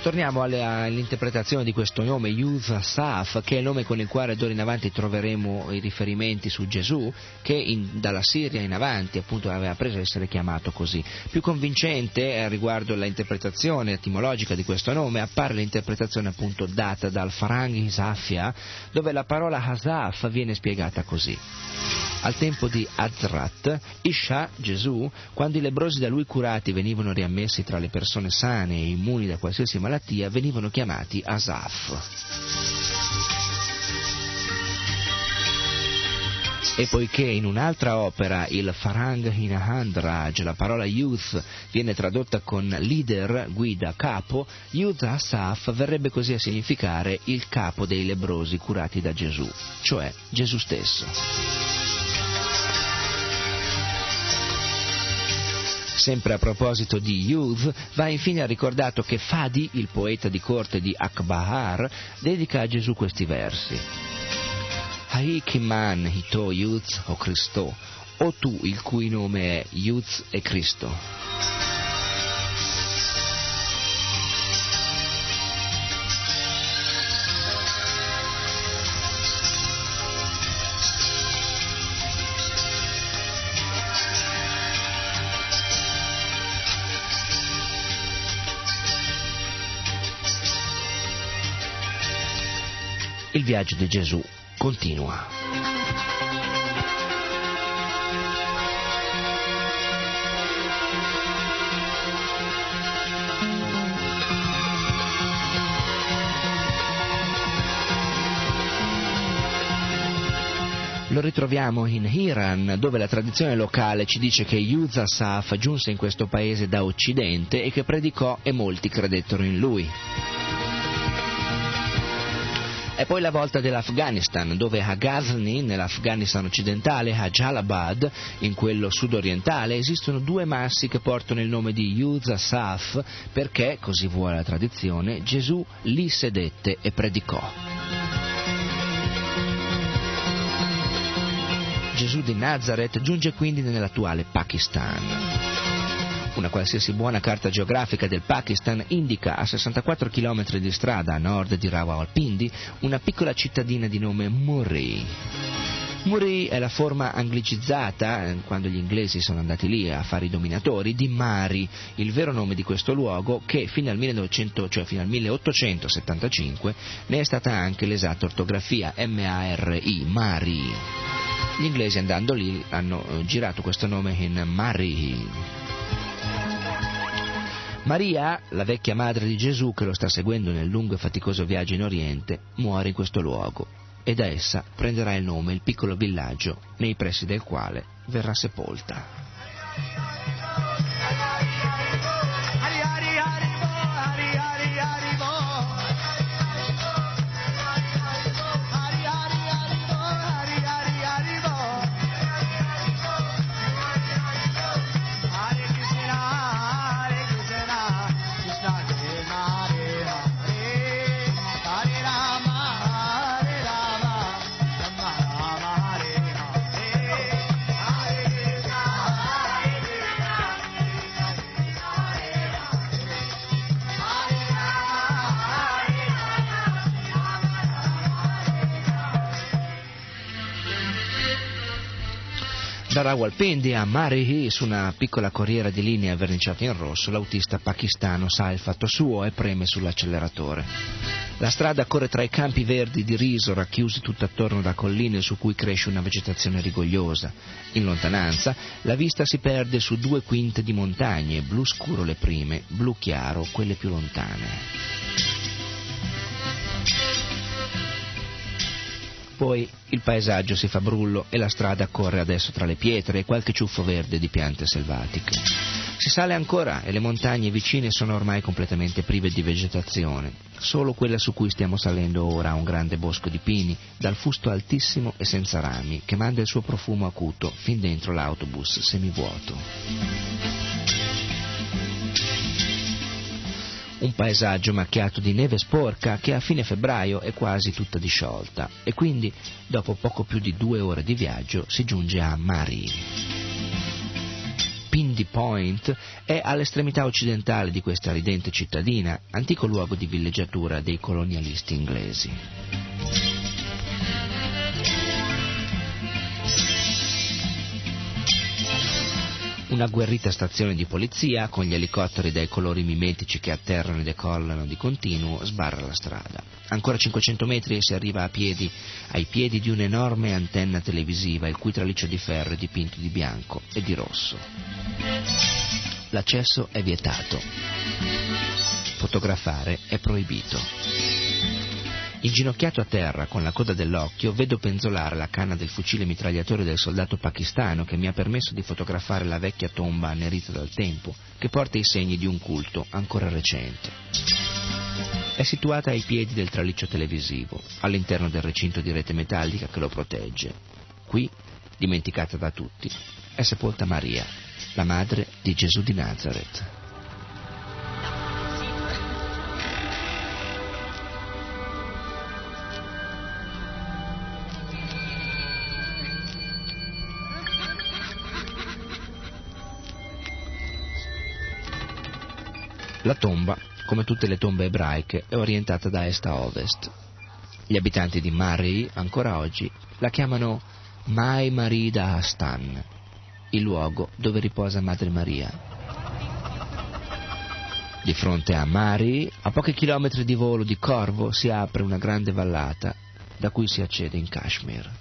torniamo all'interpretazione di questo nome, Yuz Asaf, che è il nome con il quale d'ora in avanti troveremo i riferimenti su Gesù, che in- dalla Siria in avanti appunto aveva preso a essere chiamato così. Più convincente eh, riguardo l'interpretazione etimologica di questo nome appare l'interpretazione appunto data dal Farang Isafia, dove la parola Hasaf viene spiegata così. Al tempo di Azrat, Isha, Gesù, quando i lebrosi da lui curati venivano riammessi tra le persone sane e immuni da qualsiasi malattia, venivano chiamati Asaf. E poiché in un'altra opera, il Farang Hinahandraj, la parola youth viene tradotta con leader, guida, capo, Youth Asaf verrebbe così a significare il capo dei lebrosi curati da Gesù, cioè Gesù stesso. Sempre a proposito di Youth, va infine ricordato che Fadi, il poeta di corte di Akbahar, dedica a Gesù questi versi. Hai Kiman Hito Youth o Cristo, o tu il cui nome è Youth e Cristo. Viaggio di Gesù continua. Lo ritroviamo in Iran, dove la tradizione locale ci dice che Yuza Saf giunse in questo paese da Occidente e che predicò e molti credettero in lui. È poi la volta dell'Afghanistan, dove a Ghazni, nell'Afghanistan occidentale, a Jalabad, in quello sudorientale, esistono due massi che portano il nome di Yuza Saf perché, così vuole la tradizione, Gesù lì sedette e predicò. Gesù di Nazareth giunge quindi nell'attuale Pakistan. Una qualsiasi buona carta geografica del Pakistan indica a 64 km di strada a nord di Rawalpindi una piccola cittadina di nome Murree. Murree è la forma anglicizzata, eh, quando gli inglesi sono andati lì a fare i dominatori, di Mari, il vero nome di questo luogo che fino al, 1900, cioè fino al 1875 ne è stata anche l'esatta ortografia, M-A-R-I, Mari. Gli inglesi andando lì hanno eh, girato questo nome in Mari. Maria, la vecchia madre di Gesù che lo sta seguendo nel lungo e faticoso viaggio in Oriente, muore in questo luogo e da essa prenderà il nome il piccolo villaggio nei pressi del quale verrà sepolta. Da Rawalpindi a Marihi, su una piccola corriera di linea verniciata in rosso, l'autista pakistano sa il fatto suo e preme sull'acceleratore. La strada corre tra i campi verdi di riso racchiusi tutt'attorno da colline su cui cresce una vegetazione rigogliosa. In lontananza la vista si perde su due quinte di montagne, blu scuro le prime, blu chiaro quelle più lontane. Poi il paesaggio si fa brullo e la strada corre adesso tra le pietre e qualche ciuffo verde di piante selvatiche. Si sale ancora e le montagne vicine sono ormai completamente prive di vegetazione. Solo quella su cui stiamo salendo ora ha un grande bosco di pini, dal fusto altissimo e senza rami, che manda il suo profumo acuto fin dentro l'autobus semivuoto. Un paesaggio macchiato di neve sporca che a fine febbraio è quasi tutta disciolta e quindi dopo poco più di due ore di viaggio si giunge a Mari. Pindy Point è all'estremità occidentale di questa ridente cittadina, antico luogo di villeggiatura dei colonialisti inglesi. Una agguerrita stazione di polizia, con gli elicotteri dai colori mimetici che atterrano e decollano di continuo, sbarra la strada. Ancora 500 metri e si arriva a piedi, ai piedi di un'enorme antenna televisiva, il cui traliccio di ferro è dipinto di bianco e di rosso. L'accesso è vietato. Fotografare è proibito. Inginocchiato a terra con la coda dell'occhio, vedo penzolare la canna del fucile mitragliatore del soldato pakistano che mi ha permesso di fotografare la vecchia tomba annerita dal tempo, che porta i segni di un culto ancora recente. È situata ai piedi del traliccio televisivo, all'interno del recinto di rete metallica che lo protegge. Qui, dimenticata da tutti, è sepolta Maria, la madre di Gesù di Nazareth. Tomba, come tutte le tombe ebraiche, è orientata da est a ovest. Gli abitanti di Mari, ancora oggi, la chiamano Mai Marida Hastan, il luogo dove riposa Madre Maria. Di fronte a Mari, a pochi chilometri di volo di Corvo, si apre una grande vallata da cui si accede in Kashmir.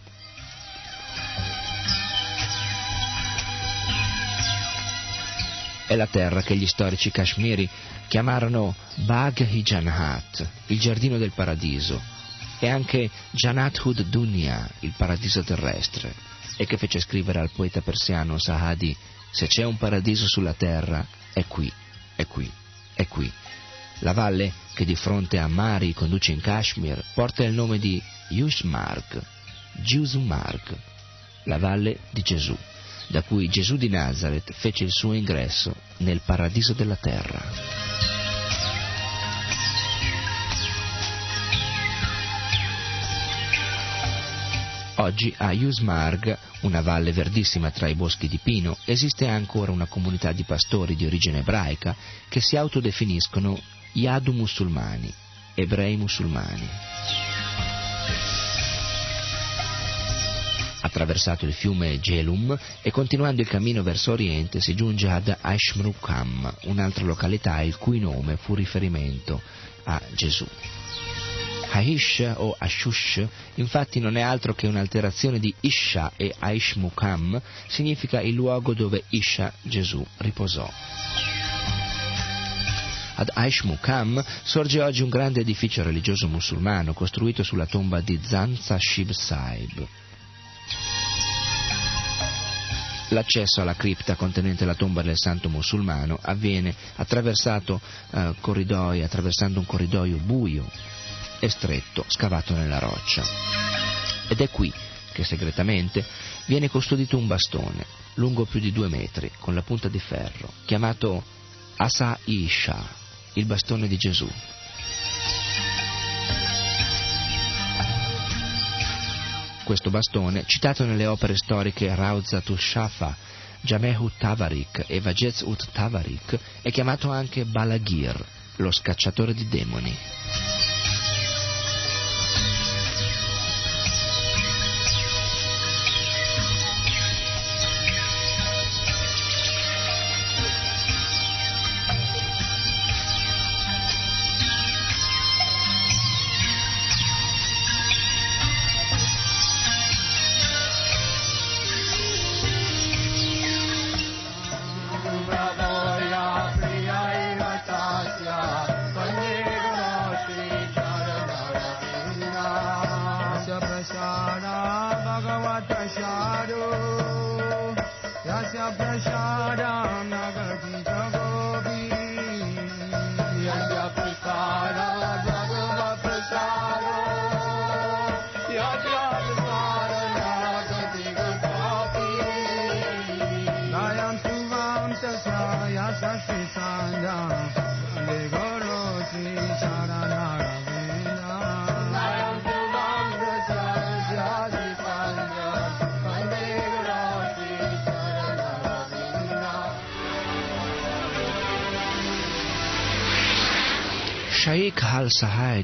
È la terra che gli storici kashmiri chiamarono Bag hi Janhat, il giardino del paradiso, e anche Janat Hud Dunya, il paradiso terrestre, e che fece scrivere al poeta persiano Sahadi, se c'è un paradiso sulla terra, è qui, è qui, è qui. La valle che di fronte a Mari conduce in Kashmir porta il nome di Yushmarg, Jusmarg, la valle di Gesù da cui Gesù di Nazareth fece il suo ingresso nel paradiso della terra. Oggi a Yusmarg, una valle verdissima tra i boschi di pino, esiste ancora una comunità di pastori di origine ebraica che si autodefiniscono Yadu musulmani, ebrei musulmani. Attraversato il fiume Gelum e continuando il cammino verso oriente si giunge ad Ashmrukam, un'altra località il cui nome fu riferimento a Gesù. Aish o Ashush infatti non è altro che un'alterazione di Isha e Aishmukam, significa il luogo dove Isha Gesù riposò. Ad Aishmukam sorge oggi un grande edificio religioso musulmano costruito sulla tomba di Zanza Shib Saib. L'accesso alla cripta contenente la tomba del santo musulmano avviene attraversato eh, corridoi, attraversando un corridoio buio e stretto scavato nella roccia. Ed è qui che segretamente viene custodito un bastone, lungo più di due metri, con la punta di ferro, chiamato Asa Isha, il bastone di Gesù. Questo bastone, citato nelle opere storiche Rauzat Shafa, Jamehu Tavarik e Vajez ut Tavarik, è chiamato anche Balagir, lo scacciatore di demoni.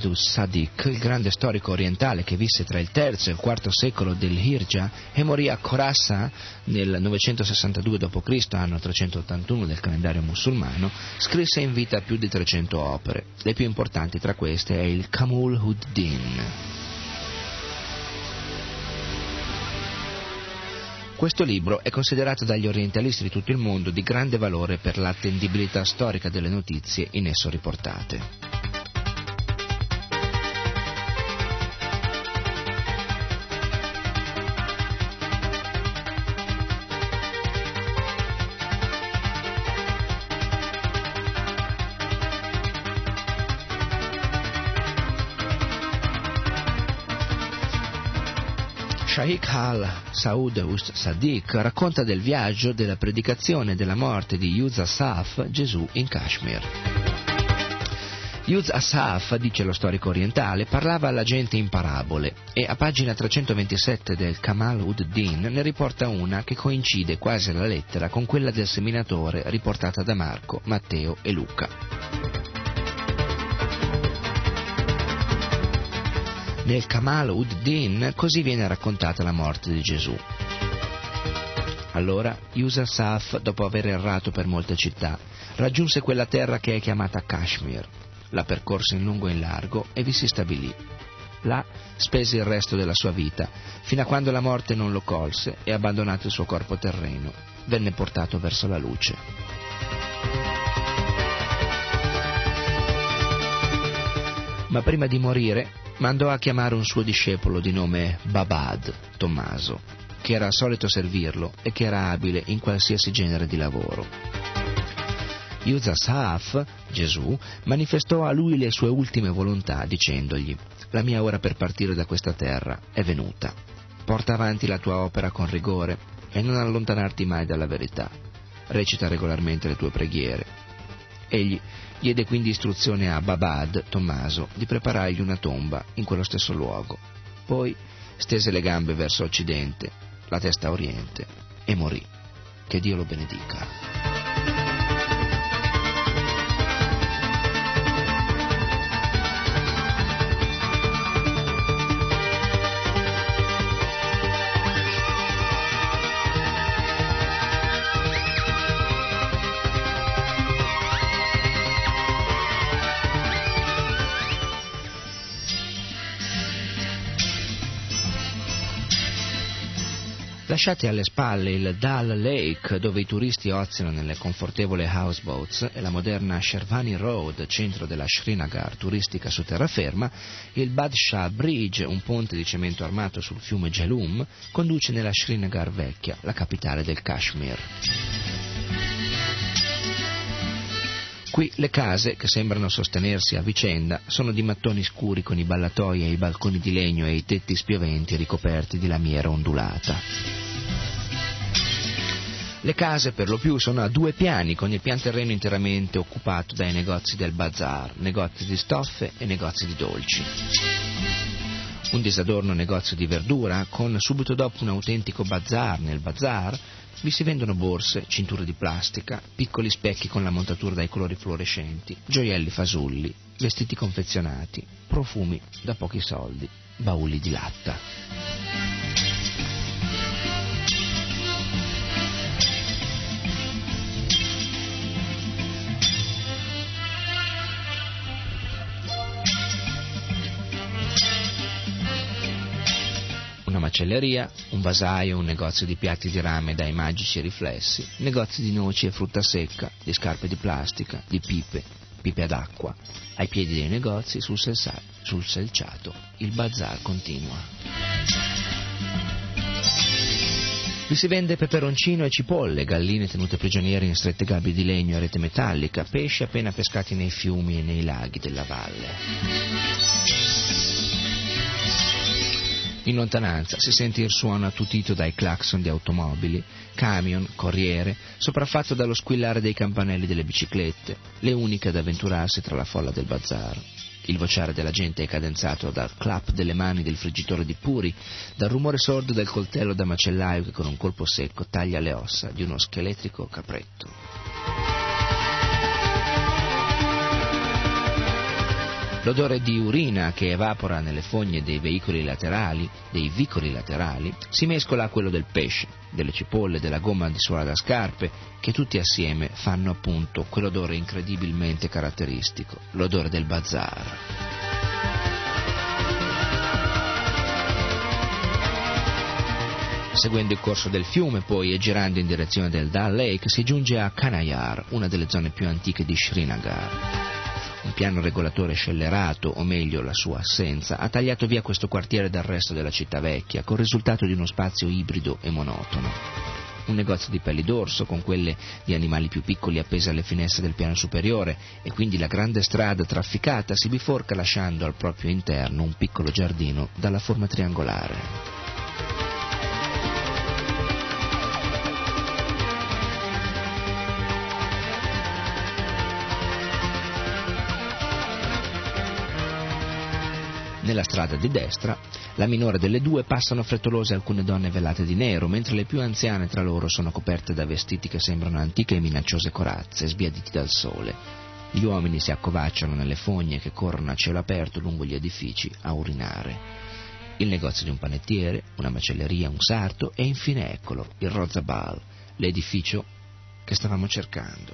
al-Sahaidus Sadiq, il grande storico orientale che visse tra il III e il IV secolo del Hirja e morì a Khorassan nel 962 d.C., anno 381 del calendario musulmano, scrisse in vita più di 300 opere. Le più importanti tra queste è il Kamul Huddin. Questo libro è considerato dagli orientalisti di tutto il mondo di grande valore per l'attendibilità storica delle notizie in esso riportate. al-Saud Ust Sadiq racconta del viaggio, della predicazione e della morte di Yuz Asaf, Gesù in Kashmir. Yuz Asaf, dice lo storico orientale, parlava alla gente in parabole e a pagina 327 del Kamal ud-Din ne riporta una che coincide quasi alla lettera con quella del seminatore riportata da Marco, Matteo e Luca. Nel Kamal ud-Din così viene raccontata la morte di Gesù. Allora Yusa Saf, dopo aver errato per molte città, raggiunse quella terra che è chiamata Kashmir, la percorse in lungo e in largo e vi si stabilì. Là spese il resto della sua vita, fino a quando la morte non lo colse e abbandonato il suo corpo terreno, venne portato verso la luce. Ma prima di morire mandò a chiamare un suo discepolo di nome Babad, Tommaso, che era solito servirlo e che era abile in qualsiasi genere di lavoro. Yuzasaf, Gesù, manifestò a lui le sue ultime volontà dicendogli la mia ora per partire da questa terra è venuta. Porta avanti la tua opera con rigore e non allontanarti mai dalla verità. Recita regolarmente le tue preghiere. Egli Diede quindi istruzione a Babad, Tommaso, di preparargli una tomba in quello stesso luogo. Poi stese le gambe verso occidente, la testa a oriente e morì. Che Dio lo benedica. Lasciati alle spalle il Dal Lake, dove i turisti oziano nelle confortevoli houseboats, e la moderna Shervani Road, centro della Srinagar turistica su terraferma, il Badshah Bridge, un ponte di cemento armato sul fiume Jhelum, conduce nella Srinagar vecchia, la capitale del Kashmir. Qui le case, che sembrano sostenersi a vicenda, sono di mattoni scuri con i ballatoi e i balconi di legno e i tetti spioventi ricoperti di lamiera ondulata. Le case per lo più sono a due piani con il pian terreno interamente occupato dai negozi del bazar, negozi di stoffe e negozi di dolci. Un disadorno negozio di verdura con subito dopo un autentico bazar. Nel bazar vi si vendono borse, cinture di plastica, piccoli specchi con la montatura dai colori fluorescenti, gioielli fasulli, vestiti confezionati, profumi da pochi soldi, bauli di latta. Macelleria, un vasaio, un negozio di piatti di rame dai magici riflessi, negozi di noci e frutta secca, di scarpe di plastica, di pipe, pipe ad acqua. Ai piedi dei negozi, sul, selsa- sul selciato, il bazar continua. Vi si vende peperoncino e cipolle, galline tenute prigioniere in strette gabbie di legno a rete metallica, pesci appena pescati nei fiumi e nei laghi della valle. In lontananza si sente il suono attutito dai clacson di automobili, camion, corriere, sopraffatto dallo squillare dei campanelli delle biciclette, le uniche ad avventurarsi tra la folla del bazar. Il vociare della gente è cadenzato dal clap delle mani del friggitore di puri, dal rumore sordo del coltello da macellaio che con un colpo secco taglia le ossa di uno scheletrico capretto. L'odore di urina che evapora nelle fogne dei veicoli laterali, dei vicoli laterali, si mescola a quello del pesce, delle cipolle, della gomma di suola da scarpe, che tutti assieme fanno appunto quell'odore incredibilmente caratteristico, l'odore del bazar. Seguendo il corso del fiume poi e girando in direzione del Dal Lake si giunge a Kanayar, una delle zone più antiche di Srinagar. Un piano regolatore scellerato, o meglio la sua assenza, ha tagliato via questo quartiere dal resto della città vecchia, col risultato di uno spazio ibrido e monotono. Un negozio di pelli d'orso, con quelle di animali più piccoli appese alle finestre del piano superiore, e quindi la grande strada trafficata si biforca lasciando al proprio interno un piccolo giardino dalla forma triangolare. Nella strada di destra, la minore delle due passano frettolose alcune donne velate di nero, mentre le più anziane tra loro sono coperte da vestiti che sembrano antiche e minacciose corazze, sbiaditi dal sole. Gli uomini si accovacciano nelle fogne che corrono a cielo aperto lungo gli edifici a urinare. Il negozio di un panettiere, una macelleria, un sarto e infine eccolo, il Rozabal, l'edificio che stavamo cercando.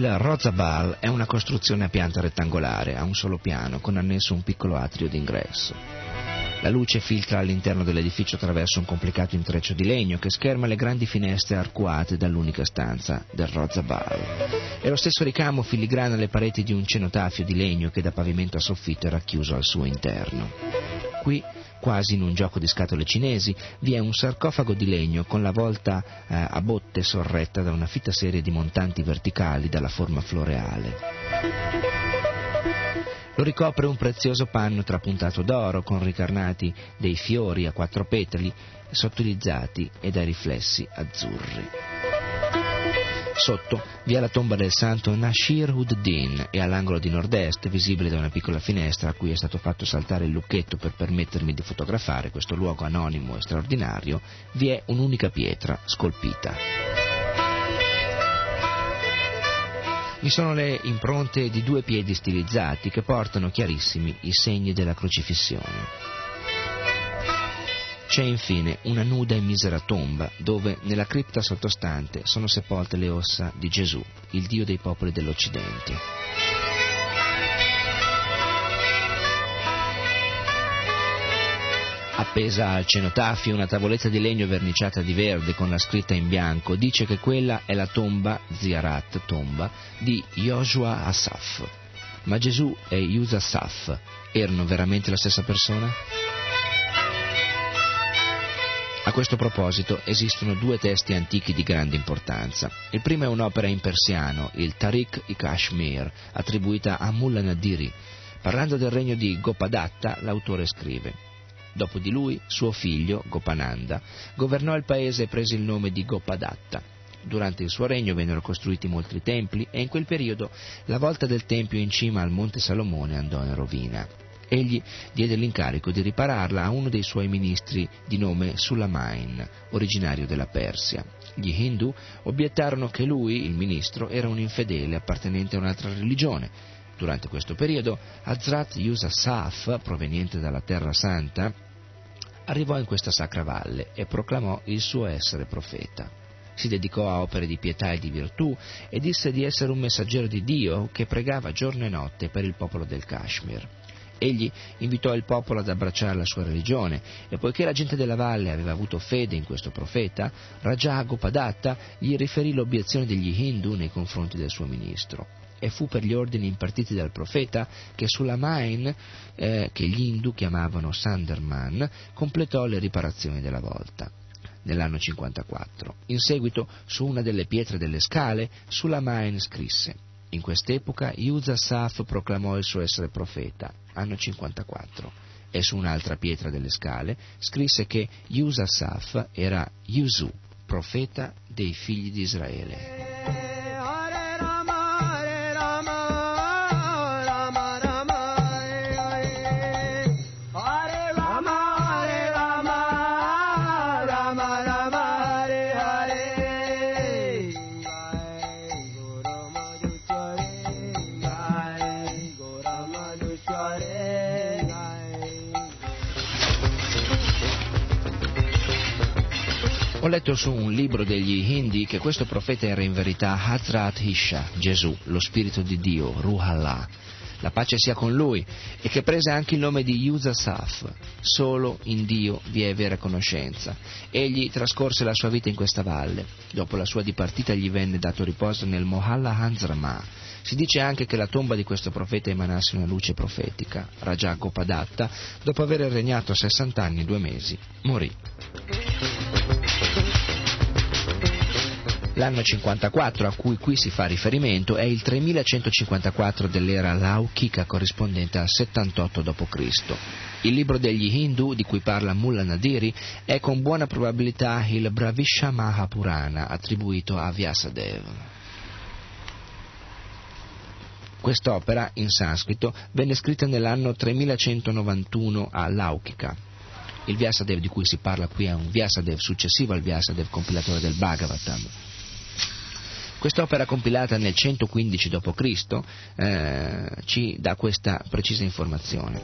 Il Rozabal è una costruzione a pianta rettangolare, a un solo piano, con annesso un piccolo atrio d'ingresso. La luce filtra all'interno dell'edificio attraverso un complicato intreccio di legno che scherma le grandi finestre arcuate dall'unica stanza del Rozabal. E lo stesso ricamo filigrana le pareti di un cenotafio di legno che da pavimento a soffitto è racchiuso al suo interno. Qui, quasi in un gioco di scatole cinesi, vi è un sarcofago di legno con la volta eh, a botte sorretta da una fitta serie di montanti verticali dalla forma floreale. Lo ricopre un prezioso panno trapuntato d'oro con ricarnati dei fiori a quattro petali sottilizzati e dai riflessi azzurri. Sotto vi è la tomba del santo Nashir Ud-Din e all'angolo di nord-est, visibile da una piccola finestra a cui è stato fatto saltare il lucchetto per permettermi di fotografare questo luogo anonimo e straordinario, vi è un'unica pietra scolpita. Vi sono le impronte di due piedi stilizzati che portano chiarissimi i segni della crocifissione. C'è infine una nuda e misera tomba dove nella cripta sottostante sono sepolte le ossa di Gesù, il Dio dei popoli dell'Occidente. Appesa al cenotafio una tavoletta di legno verniciata di verde con la scritta in bianco dice che quella è la tomba, Ziarat tomba, di Joshua Asaf. Ma Gesù e Yusasaf erano veramente la stessa persona? A questo proposito esistono due testi antichi di grande importanza. Il primo è un'opera in persiano, il Tariq-i-Kashmir, attribuita a Mullah Nadiri. Parlando del regno di Gopadatta, l'autore scrive Dopo di lui, suo figlio, Gopananda, governò il paese e prese il nome di Gopadatta. Durante il suo regno vennero costruiti molti templi e in quel periodo la volta del tempio in cima al monte Salomone andò in rovina. Egli diede l'incarico di ripararla a uno dei suoi ministri di nome Sulamain, originario della Persia. Gli Hindu obiettarono che lui, il ministro, era un infedele appartenente a un'altra religione. Durante questo periodo, Hazrat Yusuf, proveniente dalla Terra Santa, arrivò in questa sacra valle e proclamò il suo essere profeta. Si dedicò a opere di pietà e di virtù e disse di essere un messaggero di Dio che pregava giorno e notte per il popolo del Kashmir. Egli invitò il popolo ad abbracciare la sua religione e poiché la gente della valle aveva avuto fede in questo profeta, Raja Gopadatta gli riferì l'obiezione degli Hindu nei confronti del suo ministro. E fu per gli ordini impartiti dal profeta che Sulamain, eh, che gli Hindu chiamavano Sanderman, completò le riparazioni della volta nell'anno 54. In seguito, su una delle pietre delle scale, Sulamain scrisse in quest'epoca Yuza Saf proclamò il suo essere profeta, anno 54, e su un'altra pietra delle scale scrisse che Yuza Saf era Yuzu, profeta dei figli di Israele. Letto su un libro degli Hindi che questo profeta era in verità Hazrat Isha, Gesù, lo spirito di Dio, Ruhallah. La pace sia con lui e che prese anche il nome di Yusasaf. Solo in Dio vi è vera conoscenza. Egli trascorse la sua vita in questa valle. Dopo la sua dipartita gli venne dato riposo nel Mohalla Hanzrama. Si dice anche che la tomba di questo profeta emanasse una luce profetica. Raja Gopadatta, dopo aver regnato 60 anni e due mesi, morì. L'anno 54 a cui qui si fa riferimento è il 3154 dell'era Laukika corrispondente al 78 d.C. Il libro degli Hindu di cui parla Mullah Nadiri è con buona probabilità il Bravishya Mahapurana attribuito a Vyasadev. Quest'opera, in sanscrito, venne scritta nell'anno 3191 a Laukika. Il Vyasadev di cui si parla qui è un Vyasadev successivo al Vyasadev compilatore del Bhagavatam. Quest'opera compilata nel 115 d.C. Eh, ci dà questa precisa informazione.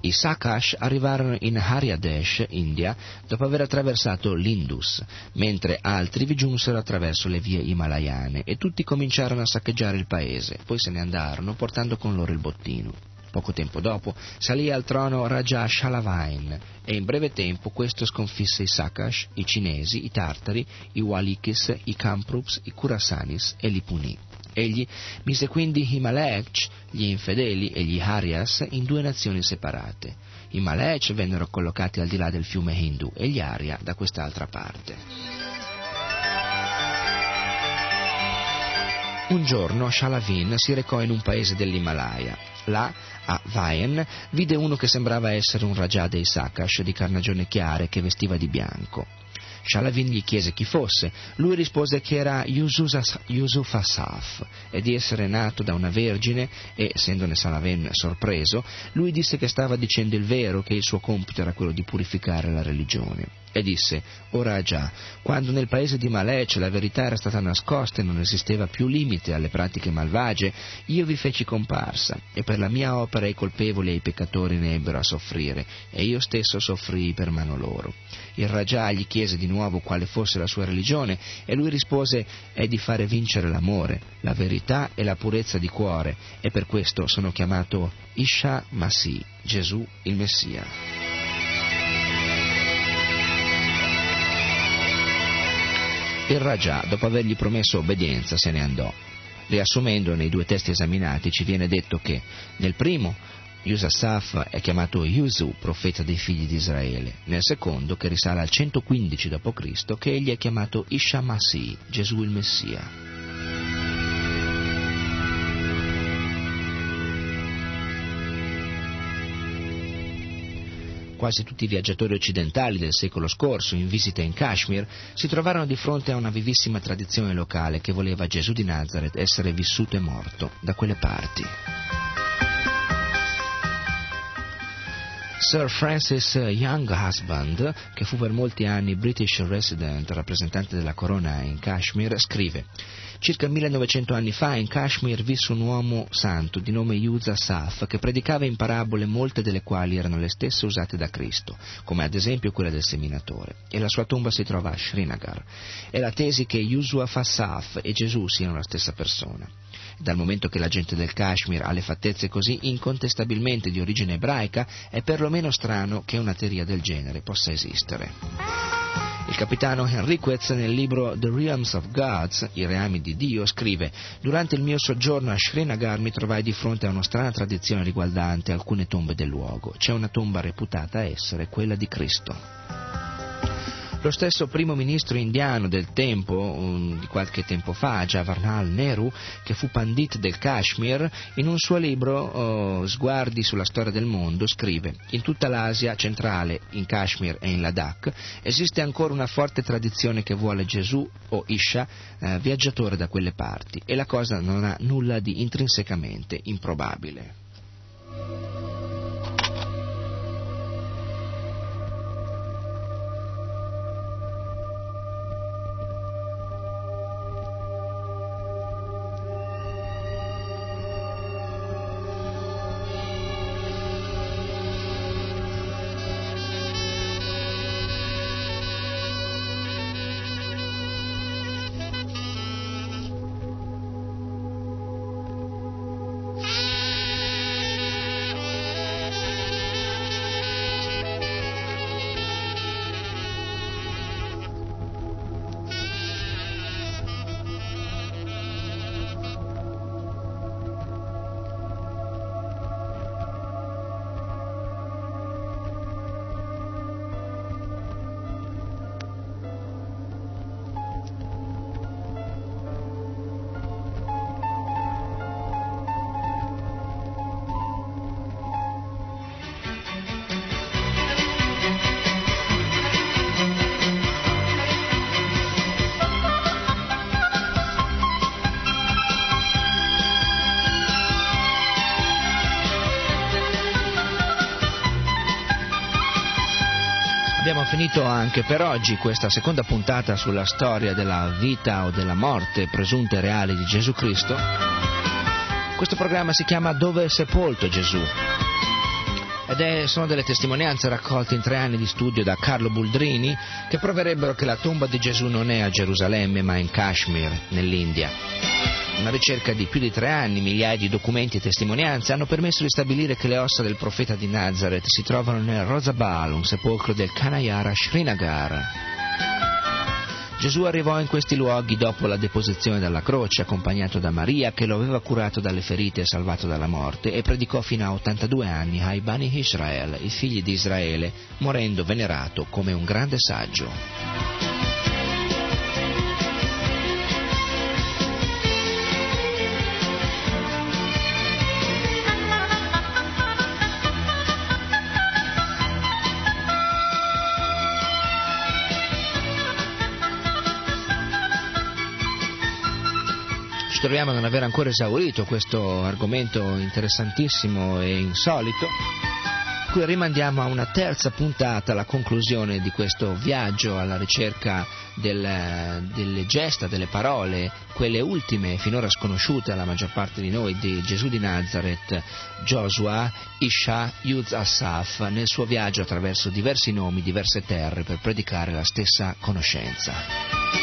I Sakash arrivarono in Haryadesh, India, dopo aver attraversato l'Indus, mentre altri vi giunsero attraverso le vie himalayane e tutti cominciarono a saccheggiare il paese, poi se ne andarono portando con loro il bottino. Poco tempo dopo salì al trono Raja Shalavain e in breve tempo questo sconfisse i Sakash, i cinesi, i tartari, i Walikis, i Kamprups, i Kurasanis e li punì. Egli mise quindi i Malech, gli infedeli e gli Arias in due nazioni separate. I Malech vennero collocati al di là del fiume Hindu e gli Arya da quest'altra parte. Un giorno Shalavin si recò in un paese dell'Himalaya. Là, a Vaen, vide uno che sembrava essere un Raja dei Sakash di carnagione chiare che vestiva di bianco. Shalavin gli chiese chi fosse. Lui rispose che era Yusufas- Yusufasaf e di essere nato da una vergine e, essendone Shalavin sorpreso, lui disse che stava dicendo il vero, che il suo compito era quello di purificare la religione. E disse, ora già, quando nel paese di Malec la verità era stata nascosta e non esisteva più limite alle pratiche malvagie, io vi feci comparsa, e per la mia opera i colpevoli e i peccatori ne ebbero a soffrire, e io stesso soffrii per mano loro. Il Raja gli chiese di nuovo quale fosse la sua religione, e lui rispose, è di fare vincere l'amore, la verità e la purezza di cuore, e per questo sono chiamato Isha Masih, Gesù il Messia. Il Raja, dopo avergli promesso obbedienza, se ne andò. Riassumendo nei due testi esaminati ci viene detto che nel primo Yusasaf è chiamato Yusu, profeta dei figli di Israele, nel secondo, che risale al 115 d.C., che egli è chiamato Isha Masih, Gesù il Messia. Quasi tutti i viaggiatori occidentali del secolo scorso, in visita in Kashmir, si trovarono di fronte a una vivissima tradizione locale che voleva Gesù di Nazareth essere vissuto e morto da quelle parti. Sir Francis Young Husband, che fu per molti anni British Resident, rappresentante della corona in Kashmir, scrive Circa 1900 anni fa in Kashmir visse un uomo santo di nome Yuza Saf che predicava in parabole molte delle quali erano le stesse usate da Cristo, come ad esempio quella del seminatore, e la sua tomba si trova a Srinagar. È la tesi che Yusua Saf e Gesù siano la stessa persona. Dal momento che la gente del Kashmir ha le fattezze così incontestabilmente di origine ebraica, è perlomeno strano che una teoria del genere possa esistere. Il capitano Henriquez nel libro The Realms of Gods, I reami di Dio, scrive Durante il mio soggiorno a Srinagar mi trovai di fronte a una strana tradizione riguardante alcune tombe del luogo. C'è una tomba reputata essere quella di Cristo. Lo stesso primo ministro indiano del tempo, um, di qualche tempo fa, Jawaharlal Nehru, che fu pandit del Kashmir, in un suo libro oh, Sguardi sulla storia del mondo, scrive In tutta l'Asia centrale, in Kashmir e in Ladakh, esiste ancora una forte tradizione che vuole Gesù o Isha eh, viaggiatore da quelle parti e la cosa non ha nulla di intrinsecamente improbabile. Finito anche per oggi questa seconda puntata sulla storia della vita o della morte presunta e reale di Gesù Cristo. Questo programma si chiama Dove è sepolto Gesù? Ed è, sono delle testimonianze raccolte in tre anni di studio da Carlo Buldrini che proverebbero che la tomba di Gesù non è a Gerusalemme ma in Kashmir, nell'India. Una ricerca di più di tre anni, migliaia di documenti e testimonianze hanno permesso di stabilire che le ossa del profeta di Nazareth si trovano nel Rosabal, un sepolcro del Kanayara Srinagar. Gesù arrivò in questi luoghi dopo la deposizione dalla croce, accompagnato da Maria che lo aveva curato dalle ferite e salvato dalla morte, e predicò fino a 82 anni ai Bani Israel, i figli di Israele, morendo venerato come un grande saggio. Troviamo a non aver ancora esaurito questo argomento interessantissimo e insolito, cui rimandiamo a una terza puntata, la conclusione di questo viaggio alla ricerca del, delle gesta, delle parole, quelle ultime finora sconosciute alla maggior parte di noi di Gesù di Nazareth, Joshua, Isha, Yuz Asaf, nel suo viaggio attraverso diversi nomi, diverse terre per predicare la stessa conoscenza.